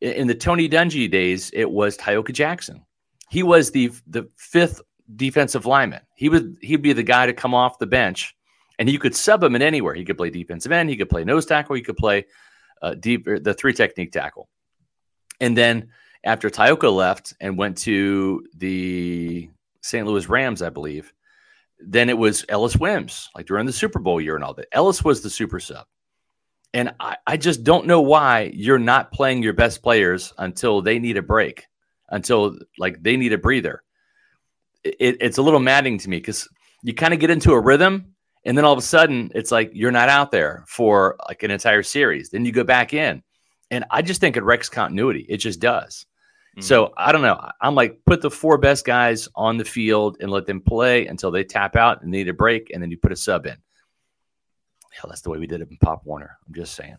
In the Tony Dungy days, it was Tyoka Jackson. He was the the fifth defensive lineman. He would he'd be the guy to come off the bench, and you could sub him in anywhere. He could play defensive end, he could play nose tackle, he could play uh, deep the three technique tackle. And then after Tyoka left and went to the St. Louis Rams, I believe, then it was Ellis Wyms, like during the Super Bowl year and all that. Ellis was the super sub. And I, I just don't know why you're not playing your best players until they need a break, until like they need a breather. It, it's a little maddening to me because you kind of get into a rhythm and then all of a sudden, it's like you're not out there for like an entire series. Then you go back in. And I just think it wrecks continuity. It just does. Mm-hmm. So I don't know. I'm like, put the four best guys on the field and let them play until they tap out and need a break. And then you put a sub in. Hell, that's the way we did it in Pop Warner. I'm just saying.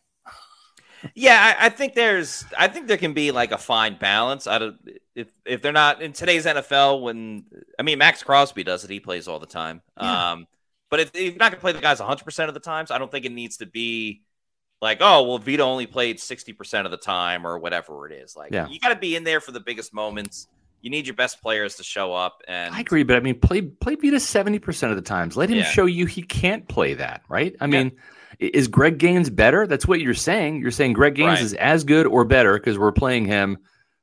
Yeah, I, I, think there's, I think there can be like a fine balance. I don't if if they're not in today's NFL, when I mean Maxx Crosby does it, he plays all the time. Yeah. Um, but if, if you're not going to play the guys 100% of the times, I don't think it needs to be like, oh, well, Vita only played 60% of the time or whatever it is. Like, yeah. you got to be in there for the biggest moments. You need your best players to show up. And I agree, but I mean, play play Vita 70% of the times. Let him yeah. show you he can't play that, right? I mean, yeah. Is Greg Gaines better? That's what you're saying. You're saying Greg Gaines right. is as good or better because we're playing him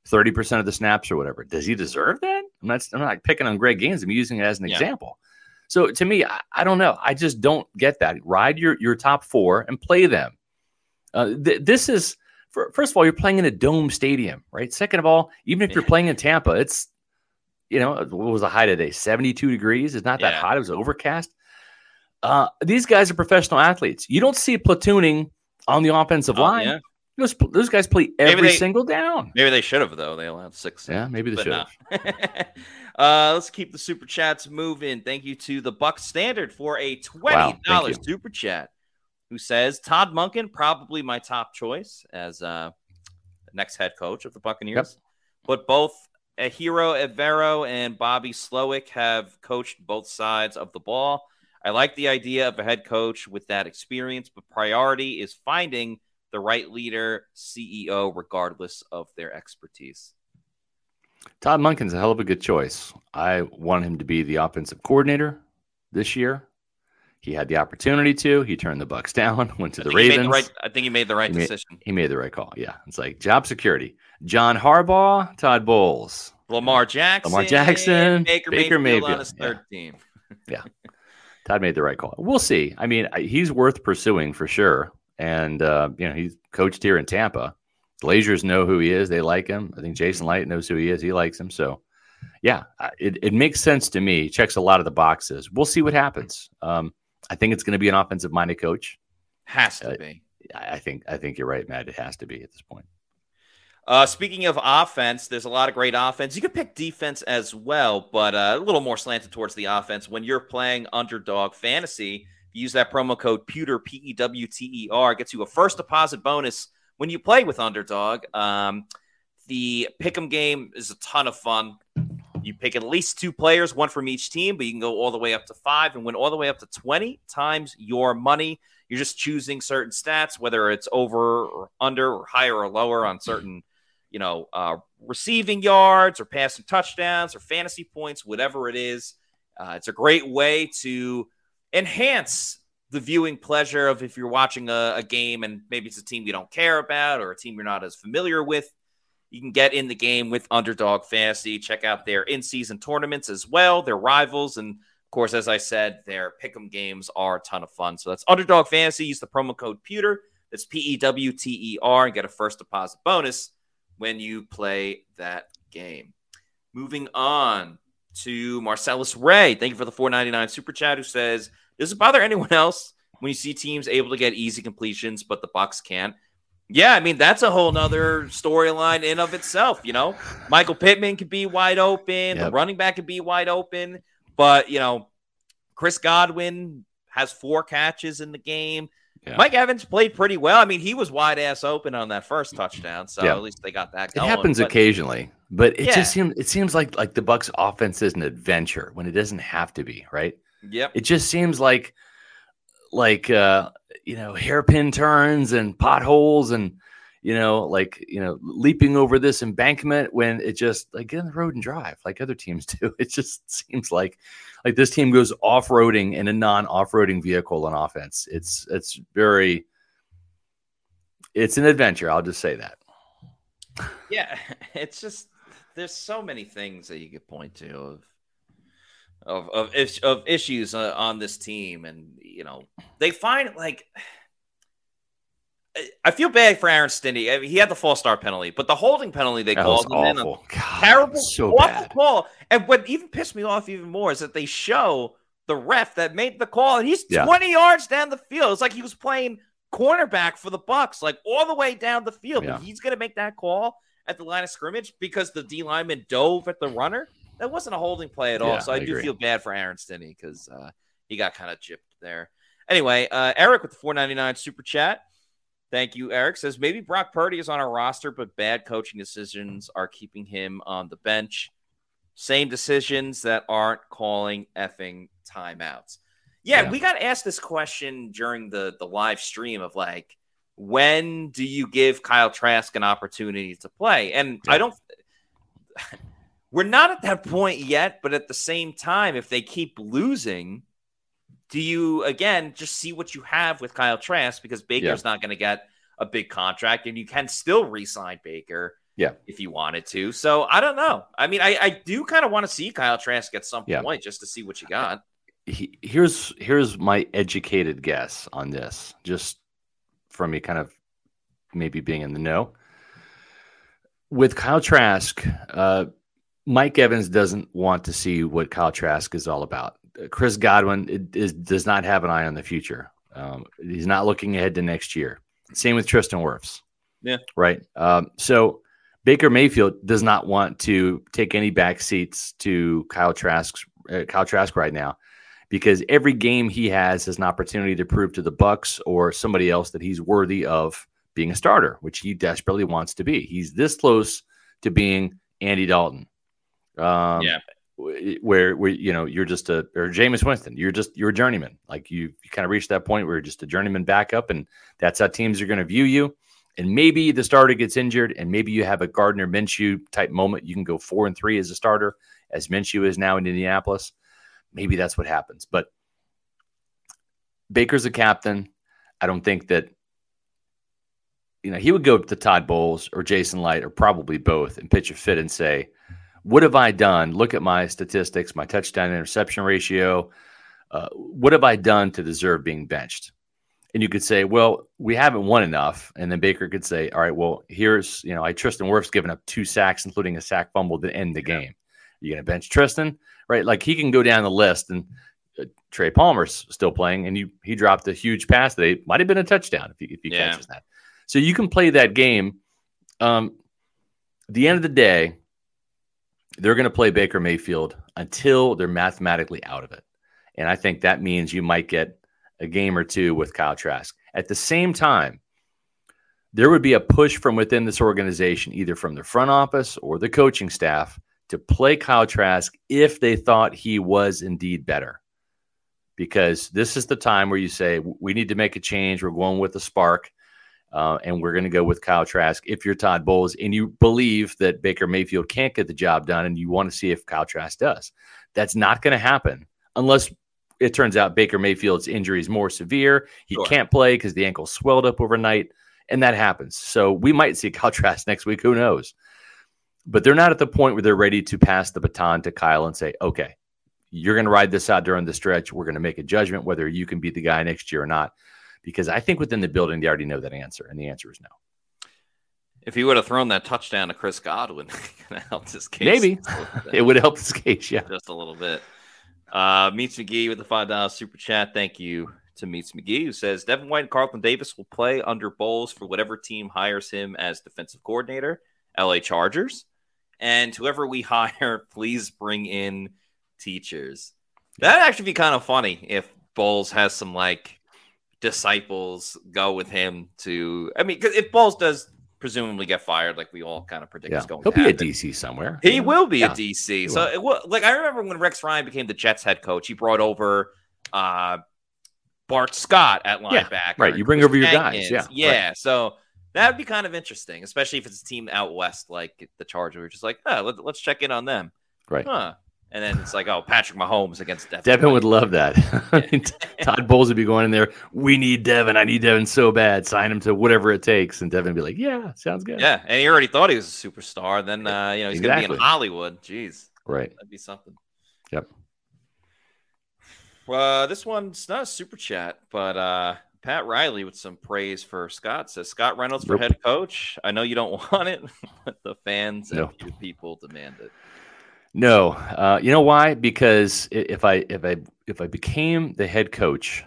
30% of the snaps or whatever. Does he deserve that? I'm not, I'm not picking on Greg Gaines. I'm using it as an example. So to me, I, I, don't know. I just don't get that. Ride your your top four and play them. Uh, th- this is for, first of all, you're playing in a dome stadium, right? Second of all, even if you're playing in Tampa, it's you know what was the high today? 72 degrees. It's not that yeah. hot. It was overcast. Uh, these guys are professional athletes. You don't see platooning on the offensive oh, line. Yeah. Those, those guys play every they, single down. Maybe they should have though. They allowed six. Yeah, maybe they should have. uh, let's keep the super chats moving. Thank you to the Buck Standard for a twenty dollars wow, super chat. Who says Todd Monken probably my top choice as uh, next head coach of the Buccaneers, yep. but both Ejiro Evero and Bobby Slowik have coached both sides of the ball. I like the idea of a head coach with that experience, but priority is finding the right leader, CEO, regardless of their expertise. Todd Monken's a hell of a good choice. I want him to be the offensive coordinator this year. He had the opportunity to. He turned the Bucs down, went to the Ravens. right, I think he made the right he decision. Made, he made the right call. Yeah, it's like job security. John Harbaugh, Todd Bowles, Lamar Jackson, Lamar Jackson, Baker, Baker Mayfield, Mayfield on his third yeah. team. yeah, Todd made the right call. We'll see. I mean, he's worth pursuing for sure and uh, you know he's coached here in Tampa. Glazers know who he is; they like him. I think Jason Licht knows who he is; he likes him. So, yeah, it, it makes sense to me. Checks a lot of the boxes. We'll see what happens. Um, I think it's going to be an offensive-minded coach. Has to uh, be. I think I think you're right, Matt. It has to be at this point. Uh, speaking of offense, there's a lot of great offense. You could pick defense as well, but uh, a little more slanted towards the offense. When you're playing underdog fantasy, use that promo code Pewter P E W T E R, gets you a first deposit bonus when you play with Underdog. Um, the Pick'em game is a ton of fun. You pick at least two players, one from each team, but you can go all the way up to five and win all the way up to 20 times your money. You're just choosing certain stats, whether it's over or under or higher or lower on certain, you know, uh, receiving yards or passing touchdowns or fantasy points, whatever it is. Uh, it's a great way to enhance the viewing pleasure of if you're watching a, a game and maybe it's a team you don't care about or a team you're not as familiar with you can get in the game with Underdog Fantasy. Check out their in season tournaments as well, their rivals. And of course, as I said, their pick 'em games are a ton of fun. So that's Underdog Fantasy. Use the promo code Pewter. That's P E W T E R and get a first deposit bonus when you play that game. Moving on to Marcellus Ray. Thank you for the 499 super chat who says, Does it bother anyone else when you see teams able to get easy completions, but the Bucs can't? Yeah, I mean that's a whole nother storyline in of itself. You know, Michael Pittman could be wide open, yep. the running back could be wide open, but you know, Chris Godwin has four catches in the game. Yeah. Mike Evans played pretty well. I mean, he was wide ass open on that first touchdown, so yeah. at least they got that. Going. It happens but, occasionally, but it yeah. just seems it seems like like the Bucs' offense is an adventure when it doesn't have to be, right? Yep. It just seems like like uh you know hairpin turns and potholes and you know like you know leaping over this embankment when it just like get on the road and drive like other teams do it just seems like like this team goes off-roading in a non-off-roading vehicle on offense it's it's very it's an adventure i'll just say that yeah it's just there's so many things that you could point to of of of, of issues uh, on this team, and you know they find like. I feel bad for Aaron Stinnie. I mean, he had the false start penalty, but the holding penalty they that called was awful. God, terrible, so awful bad. call. And what even pissed me off even more is that they show the ref that made the call, and he's yeah. 20 yards down the field. It's like he was playing cornerback for the Bucs, like all the way down the field. Yeah. he's going to make that call at the line of scrimmage because the D lineman dove at the runner that wasn't a holding play at all. Yeah, so I, I do agree. feel bad for Aaron Stinnie because uh, he got kind of gypped there. Anyway, uh, Eric with the 499 super chat. Thank you, Eric. Says maybe Brock Purdy is on our roster, but bad coaching decisions are keeping him on the bench. Same decisions that aren't calling effing timeouts. Yeah, yeah. we got asked this question during the the live stream of like, when do you give Kyle Trask an opportunity to play? And yeah. I don't. We're not at that point yet, but at the same time, if they keep losing, do you again just see what you have with Kyle Trask because Baker's yeah. not going to get a big contract and you can still re-sign Baker yeah if you wanted to. So I don't know. I mean, I, I do kind of want to see Kyle Trask at some yeah. point just to see what you got. He, here's here's my educated guess on this, just from me kind of maybe being in the know. With Kyle Trask, uh, Mike Evans doesn't want to see what Kyle Trask is all about. Chris Godwin is, does not have an eye on the future. Um, he's not looking ahead to next year. Same with Tristan Wirfs. Yeah. Right. Um, so Baker Mayfield does not want to take any back seats to Kyle Trask, uh, Kyle Trask right now, because every game he has is an opportunity to prove to the Bucs or somebody else that he's worthy of being a starter, which he desperately wants to be. He's this close to being Andy Dalton. Um, yeah. Where, where you know you're just a or Jameis Winston, you're just you're a journeyman. Like you, you kind of reached that point where you're just a journeyman backup, and that's how teams are going to view you. And maybe the starter gets injured, and maybe you have a Gardner Minshew type moment. You can go four and three as a starter, as Minshew is now in Indianapolis. Maybe that's what happens. But Baker's a captain. I don't think that you know he would go to Todd Bowles or Jason Licht or probably both and pitch a fit and say, what have I done? Look at my statistics, my touchdown interception ratio. Uh, what have I done to deserve being benched? And you could say, well, we haven't won enough. And then Baker could say, all right, well, here's, you know, I Tristan Wirfs given up two sacks, including a sack fumble to end the yeah. game. You're going to bench Tristan? Right. Like he can go down the list and uh, Trey Palmer's still playing and you, he dropped a huge pass that it might have been a touchdown if he, if he yeah. catches that. So you can play that game. Um, the end of the day, they're going to play Baker Mayfield until they're mathematically out of it. And I think that means you might get a game or two with Kyle Trask. At the same time, there would be a push from within this organization, either from the front office or the coaching staff, to play Kyle Trask if they thought he was indeed better. Because this is the time where you say, we need to make a change. We're going with the spark. Uh, and we're going to go with Kyle Trask if you're Todd Bowles and you believe that Baker Mayfield can't get the job done and you want to see if Kyle Trask does. That's not going to happen unless it turns out Baker Mayfield's injury is more severe. He sure. can't play because the ankle swelled up overnight, and that happens. So we might see Kyle Trask next week. Who knows? But they're not at the point where they're ready to pass the baton to Kyle and say, okay, you're going to ride this out during the stretch. We're going to make a judgment whether you can be the guy next year or not because I think within the building they already know that answer, and the answer is no. If he would have thrown that touchdown to Chris Godwin, it helped his case. Maybe it would have helped his case. Yeah, just a little bit. Uh, Meets McGee with the five dollar super chat. Thank you to Meets McGee, who says Devin White and Carlton Davis will play under Bowles for whatever team hires him as defensive coordinator. LA Chargers, and whoever we hire, please bring in teachers. That'd actually be kind of funny if Bowles has some like disciples go with him to. I mean, because if Bowles does presumably get fired, like we all kind of predict yeah. is going. He'll be happen. a DC somewhere. He will be yeah. a DC. so it will, like I remember when Rex Ryan became the Jets head coach, he brought over uh, Bart Scott at linebacker. Yeah, right. You bring over your guys. Yeah. Yeah. Right. So that would be kind of interesting, especially if it's a team out west like the Chargers. We're just like, oh, let, us check in on them. Right. Huh. And then it's like, oh, Patrick Mahomes against Devin. Devin would love that. Todd Bowles would be going in there. We need Devin. I need Devin so bad. Sign him to whatever it takes. And Devin would be like, yeah, sounds good. Yeah. And he already thought he was a superstar. Then, uh, you know, he's exactly. going to be in Hollywood. Jeez. Right. That'd be something. Yep. Uh, this one's not a super chat, but uh, Pat Riley with some praise for Scott says Scott Reynolds for nope. head coach. I know you don't want it, but the fans nope. and people demand it. No, uh, you know why? Because if I if I if I became the head coach,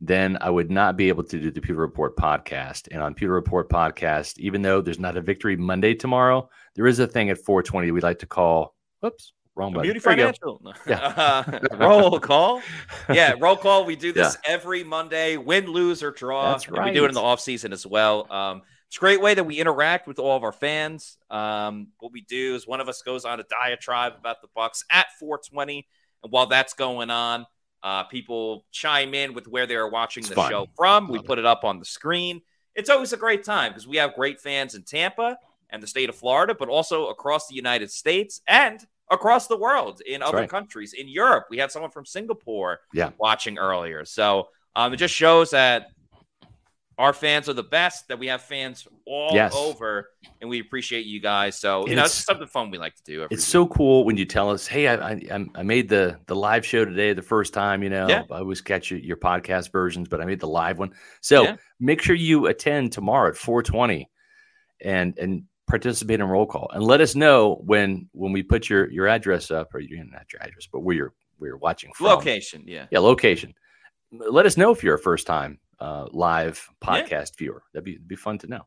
then I would not be able to do the Pewter Report podcast. And on Pewter Report podcast, even though there's not a victory Monday tomorrow, there is a thing at 420 we like to call. Whoops, wrong button. Beauty Financial. Yeah. Uh, roll call. Yeah, roll call. We do this yeah. every Monday, win, lose, or draw. That's right. we do it in the off season as well. Um, it's a great way that we interact with all of our fans. Um, what we do is one of us goes on a diatribe about the Bucs at 420, and while that's going on, uh, people chime in with where they're watching it's the fun. show from. We put it up on the screen. It's always a great time because we have great fans in Tampa and the state of Florida, but also across the United States and across the world in That's other right. countries. In Europe, we had someone from Singapore yeah. watching earlier. So um, it just shows that our fans are the best, that we have fans all yes. over, and we appreciate you guys. So, you know, it's something fun we like to do. It's so cool when you tell us, hey, I, I, I, made the, the live show today the first time, you know, yeah. I always catch your podcast versions, but I made the live one. So yeah. make sure you attend tomorrow at 420 and, and participate in roll call and let us know when, when we put your, your address up or your, not your address, but where you're, where you're watching from. Location. Yeah. Yeah. Location. Let us know if you're a first time uh, live podcast yeah. viewer. That'd be, be fun to know.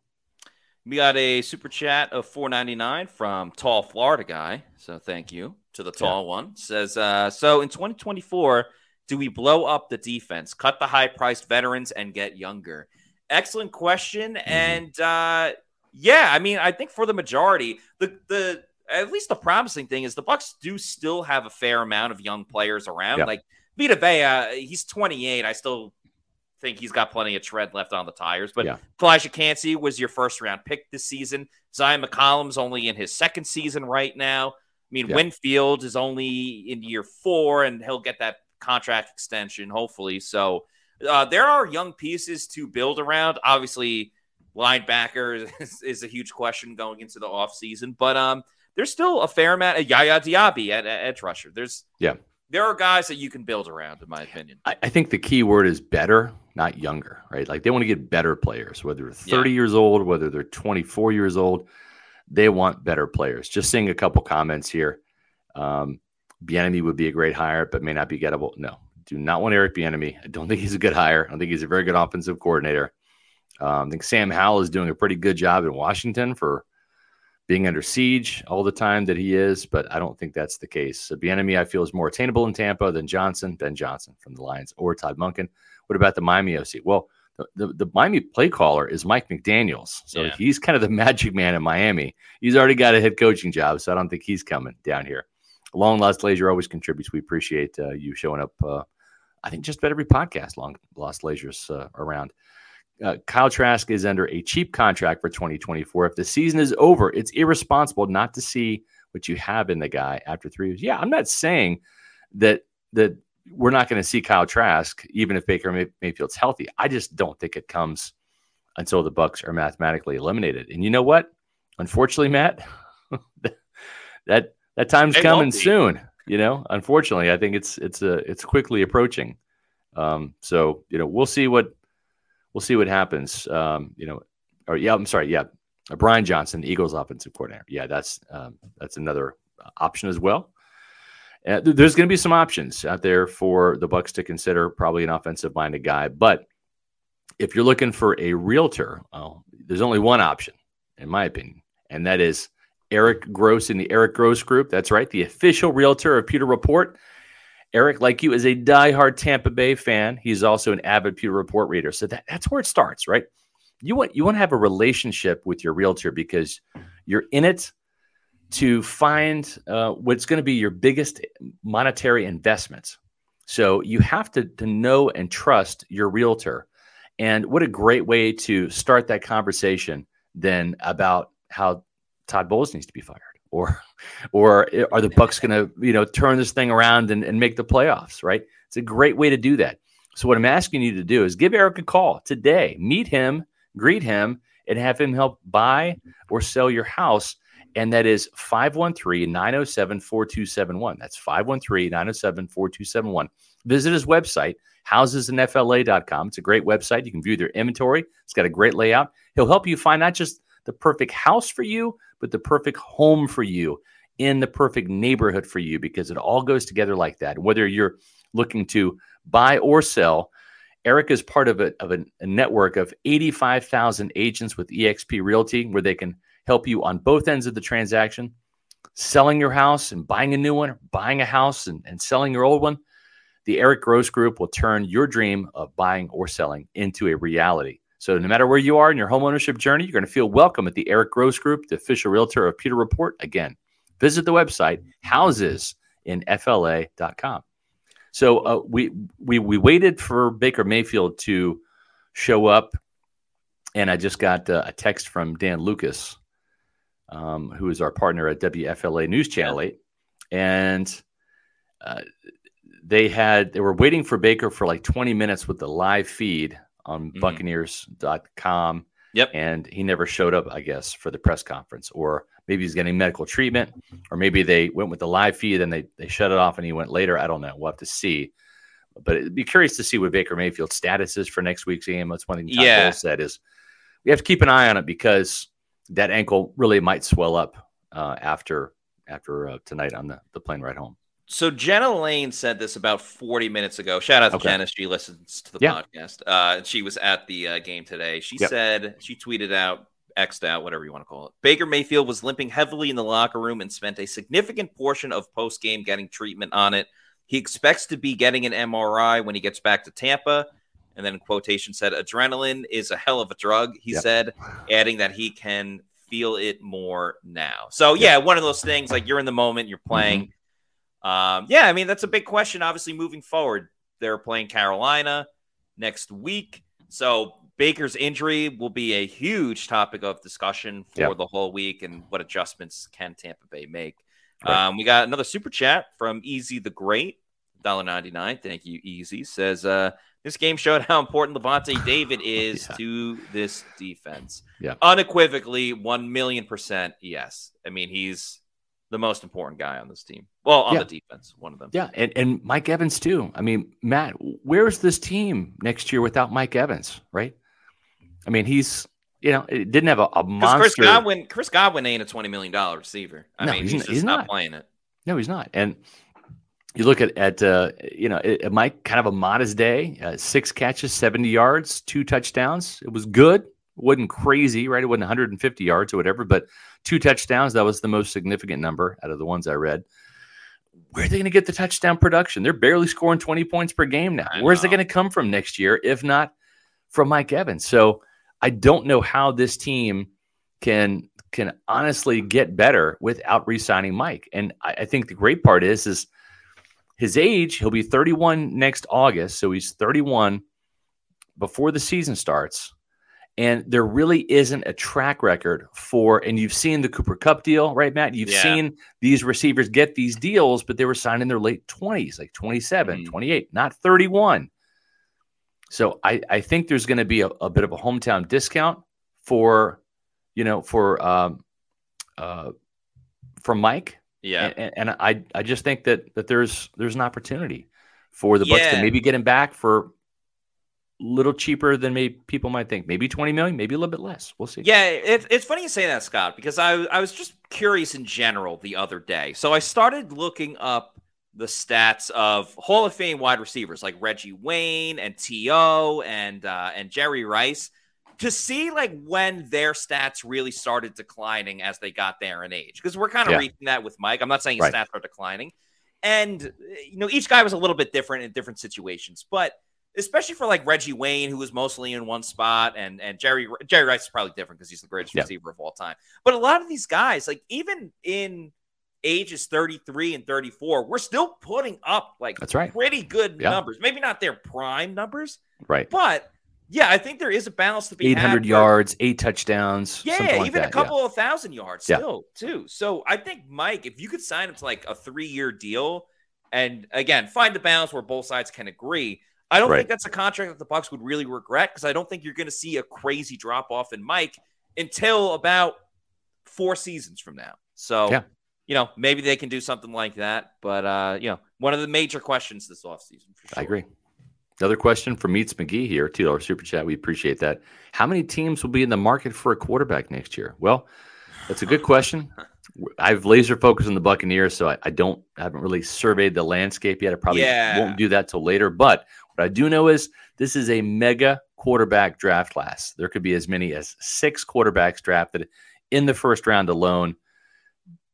We got a super chat of 4.99 from Tall Florida guy. So thank you to the tall yeah. one. Says uh, so in 2024, do we blow up the defense, cut the high priced veterans, and get younger? Excellent question. Mm-hmm. And uh, yeah, I mean, I think for the majority, the the at least the promising thing is the Bucs do still have a fair amount of young players around. Yeah. Like Vita Vea, he's 28. I still think he's got plenty of tread left on the tires. But yeah. Kancey was your first round pick this season. Zyon McCollum's only in his second season right now. I mean, yeah. Winfield is only in year four, and he'll get that contract extension, hopefully. So uh, there are young pieces to build around. Obviously, linebacker is, is, a huge question going into the offseason, but um, there's still a fair amount of Yaya Diaby at, at edge rusher. There's yeah, there are guys that you can build around, in my opinion. I, I think the key word is better not younger, right? Like they want to get better players, whether they're 30 yeah. years old, whether they're 24 years old, they want better players. Just seeing a couple comments here. Um, Bieniemy would be a great hire, but may not be gettable. No, do not want Eric Bieniemy. I don't think he's a good hire. I don't think he's a very good offensive coordinator. Um, I think Sam Howell is doing a pretty good job in Washington for being under siege all the time that he is, but I don't think that's the case. So Bieniemy, I feel, is more attainable in Tampa than Johnson, Ben Johnson from the Lions, or Todd Monken. What about the Miami OC? Well, the, the, the Miami play caller is Mike McDaniels. So yeah. he's kind of the magic man in Miami. He's already got a head coaching job, so I don't think he's coming down here. Long Lost Leisure always contributes. We appreciate uh, you showing up. Uh, I think just about every podcast Long Lost Leisure's uh, around. Uh, Kyle Trask is under a cheap contract for 2024. If the season is over, it's irresponsible not to see what you have in the guy after three years. Yeah, I'm not saying that that we're not going to see Kyle Trask even if Baker May- Mayfield's healthy. I just don't think it comes until the Bucs are mathematically eliminated. And you know what? Unfortunately, Matt, that that time's coming soon. You know, unfortunately, I think it's it's a uh, it's quickly approaching. Um, so you know, we'll see what we'll see what happens. Um, you know, or yeah, I'm sorry, yeah, uh, Brian Johnson, Eagles offensive coordinator. Yeah, that's um, that's another option as well. Uh, th- there's going to be some options out there for the Bucs to consider. Probably an offensive-minded guy, but if you're looking for a realtor, well, there's only one option, in my opinion, and that is Eric Gross in the Eric Gross Group. That's right, the official realtor of Pewter Report. Eric, like you, is a diehard Tampa Bay fan. He's also an avid Pewter Report reader. So that, that's where it starts, right? You want you want to have a relationship with your realtor because you're in it to find uh, what's going to be your biggest monetary investments. So you have to, to know and trust your realtor. And what a great way to start that conversation then about how Todd Bowles needs to be fired, or or are the Bucs going to you know turn this thing around and, and make the playoffs? Right? It's a great way to do that. So what I'm asking you to do is give Eric a call today, meet him, greet him, and have him help buy or sell your house. And that is 513 907 4271. That's 513 907 4271. Visit his website, housesinfla.com. It's a great website. You can view their inventory, it's got a great layout. He'll help you find not just the perfect house for you, but the perfect home for you in the perfect neighborhood for you because it all goes together like that. Whether you're looking to buy or sell, Eric is part of a, of a, a network of 85,000 agents with eXp Realty where they can help you on both ends of the transaction, selling your house and buying a new one, buying a house and, and selling your old one. The Eric Gross Group will turn your dream of buying or selling into a reality. So no matter where you are in your homeownership journey, you're going to feel welcome at the Eric Gross Group, the official realtor of Pewter Report. Again, visit the website housesinfla.com. So uh, we we we waited for Baker Mayfield to show up, and I just got uh, a text from Dan Lucas, um, who is our partner at WFLA News Channel Eight, and uh, they had they were waiting for Baker for like 20 minutes with the live feed on mm-hmm. Buccaneers.com. Yep. And he never showed up, I guess, for the press conference. Or maybe he's getting medical treatment, or maybe they went with the live feed and they, they shut it off and he went later. I don't know. We'll have to see. But it'd be curious to see what Baker Mayfield's status is for next week's game. That's one thing Todd yeah. said is we have to keep an eye on it because that ankle really might swell up uh, after after uh, tonight on the, the plane ride home. So Jenna Laine said this about 40 minutes ago. Shout out to okay. Jenna. She listens to the yeah. podcast. Uh, she was at the uh, game today. She yep. said, she tweeted out, X'd out, whatever you want to call it. Baker Mayfield was limping heavily in the locker room and spent a significant portion of post game getting treatment on it. He expects to be getting an MRI when he gets back to Tampa. And then quotation said, adrenaline is a hell of a drug, he yep. said, adding that he can feel it more now. So, yeah, one of those things like you're in the moment, you're playing. Mm-hmm um, yeah, I mean, that's a big question, obviously, moving forward. They're playing Carolina next week. So Baker's injury will be a huge topic of discussion for yep. the whole week and what adjustments can Tampa Bay make. Right. Um, we got another super chat from Easy the Great, $1.99. Thank you, Easy. Says, uh, this game showed how important Lavonte David is yeah. to this defense. Yeah. Unequivocally, 1 million percent yes. I mean, he's the most important guy on this team. Well, on yeah. the defense, one of them. Yeah, and, and Mike Evans too. I mean, Matt, where's this team next year without Mike Evans? Right? I mean, he's you know it didn't have a, a monster. Chris Godwin, Chris Godwin ain't a twenty million dollar receiver. I no, mean, he's, he's, he's not, not, playing it. No, he's not. And you look at at uh, you know it, Mike kind of a modest day, uh, six catches, seventy yards, two touchdowns. It was good, wasn't crazy, right? It wasn't 150 yards or whatever, but two touchdowns. That was the most significant number out of the ones I read. Where are they going to get the touchdown production? They're barely scoring 20 points per game now. Where's it going to come from next year, if not from Mike Evans? So I don't know how this team can can honestly get better without re-signing Mike. And I, I think the great part is is his age. He'll be 31 next August, so he's 31 before the season starts. And there really isn't a track record for, and you've seen the Cooper Kupp deal, right, Matt? You've yeah. seen these receivers get these deals, but they were signed in their late 20s, like 27, mm. 28, not 31. So I, I think there's going to be a, a, bit of a hometown discount for, you know, for um, uh, for Mike. Yeah, and, and, I I just think that that there's there's an opportunity for the Bucs to maybe get him back for little cheaper than maybe people might think. Maybe 20 million, maybe a little bit less. We'll see. Yeah, it, it's funny you say that, Scott, because I, I was just curious in general the other day. So I started looking up the stats of Hall of Fame wide receivers like Reggie Wayne and T.O. and uh, and Jerry Rice to see like when their stats really started declining as they got there in age. Because we're kind of yeah. reaching that with Mike. I'm not saying his right. stats are declining. And you know, each guy was a little bit different in different situations, but – especially for like Reggie Wayne, who was mostly in one spot, and and Jerry Jerry Rice is probably different because he's the greatest yeah. receiver of all time. But a lot of these guys, like even in ages 33 and 34, we're still putting up like that's right, pretty good yeah. numbers. Maybe not their prime numbers, right? But yeah, I think there is a balance to be 800 yards, eight touchdowns. Yeah, like even that. a couple yeah. of thousand yards still, too. So I think, Mike, if you could sign him to like a three year deal and again, find the balance where both sides can agree, I don't right. think that's a contract that the Bucs would really regret because I don't think you're going to see a crazy drop off in Mike until about four seasons from now. So, yeah. you know, maybe they can do something like that. But, uh, you know, one of the major questions this offseason for sure. I agree. Another question from Meets McGee here, $2 super chat. We appreciate that. How many teams will be in the market for a quarterback next year? Well, that's a good question. I've laser focused on the Buccaneers, so I, I, don't I haven't really surveyed the landscape yet. I probably yeah. won't do that till later. But what I do know is this is a mega quarterback draft class. There could be as many as six quarterbacks drafted in the first round alone,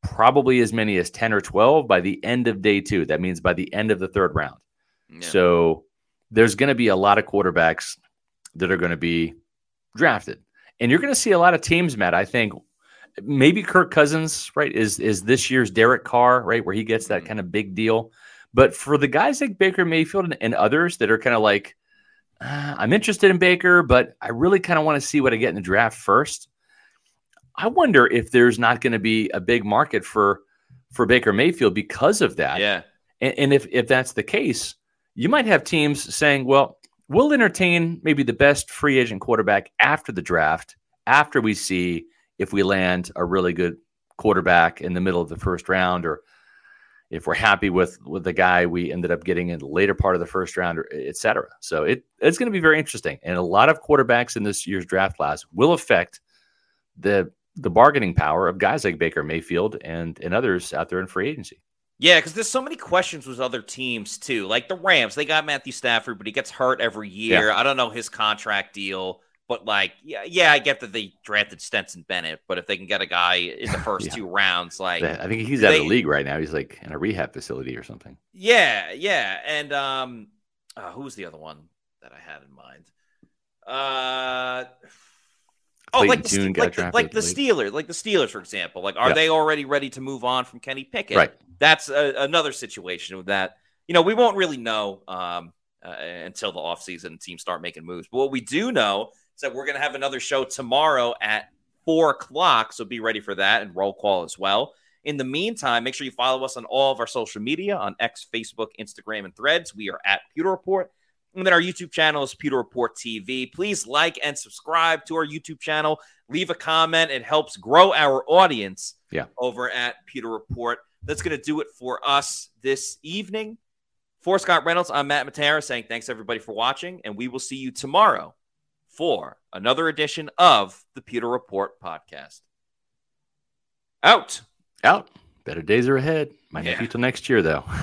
probably as many as 10 or 12 by the end of day two. That means by the end of the third round. Yeah. So there's going to be a lot of quarterbacks that are going to be drafted. And you're going to see a lot of teams, Matt. I think maybe Kirk Cousins, right, is is this year's Derek Carr, right, where he gets that mm-hmm. kind of big deal. But for the guys like Baker Mayfield and, and others that are kind of like, uh, I'm interested in Baker, but I really kind of want to see what I get in the draft first. I wonder if there's not going to be a big market for for Baker Mayfield because of that. Yeah. And, and if if that's the case, you might have teams saying, well, we'll entertain maybe the best free agent quarterback after the draft, after we see if we land a really good quarterback in the middle of the first round or if we're happy with with the guy we ended up getting in the later part of the first round, et cetera. So it it's going to be very interesting, and a lot of quarterbacks in this year's draft class will affect the the bargaining power of guys like Baker Mayfield and and others out there in free agency. Yeah, because there's so many questions with other teams too. Like the Rams, they got Matthew Stafford, but he gets hurt every year. Yeah. I don't know his contract deal. But like, yeah, yeah, I get that they drafted Stetson Bennett, but if they can get a guy in the first yeah. two rounds, like I think he's out they, of the league right now. He's like in a rehab facility or something. Yeah, yeah, and um, uh, who was the other one that I had in mind? Uh. Oh, like the, like, the, like the Steelers, like the Steelers, for example. Like, are yeah. they already ready to move on from Kenny Pickett? Right. That's a, another situation with that. You know, we won't really know um, uh, until the offseason and teams start making moves. But what we do know said we're going to have another show tomorrow at four o'clock. So be ready for that and roll call as well. In the meantime, make sure you follow us on all of our social media on X, Facebook, Instagram, and threads. We are at Pewter Report. And then our YouTube channel is Pewter Report TV. Please like and subscribe to our YouTube channel. Leave a comment. It helps grow our audience yeah. over at Pewter Report. That's going to do it for us this evening. For Scott Reynolds, I'm Matt Matera saying thanks everybody for watching, and we will see you tomorrow for another edition of the Pewter Report podcast. Out. Out. Better days are ahead. Might yeah. not be till next year, though.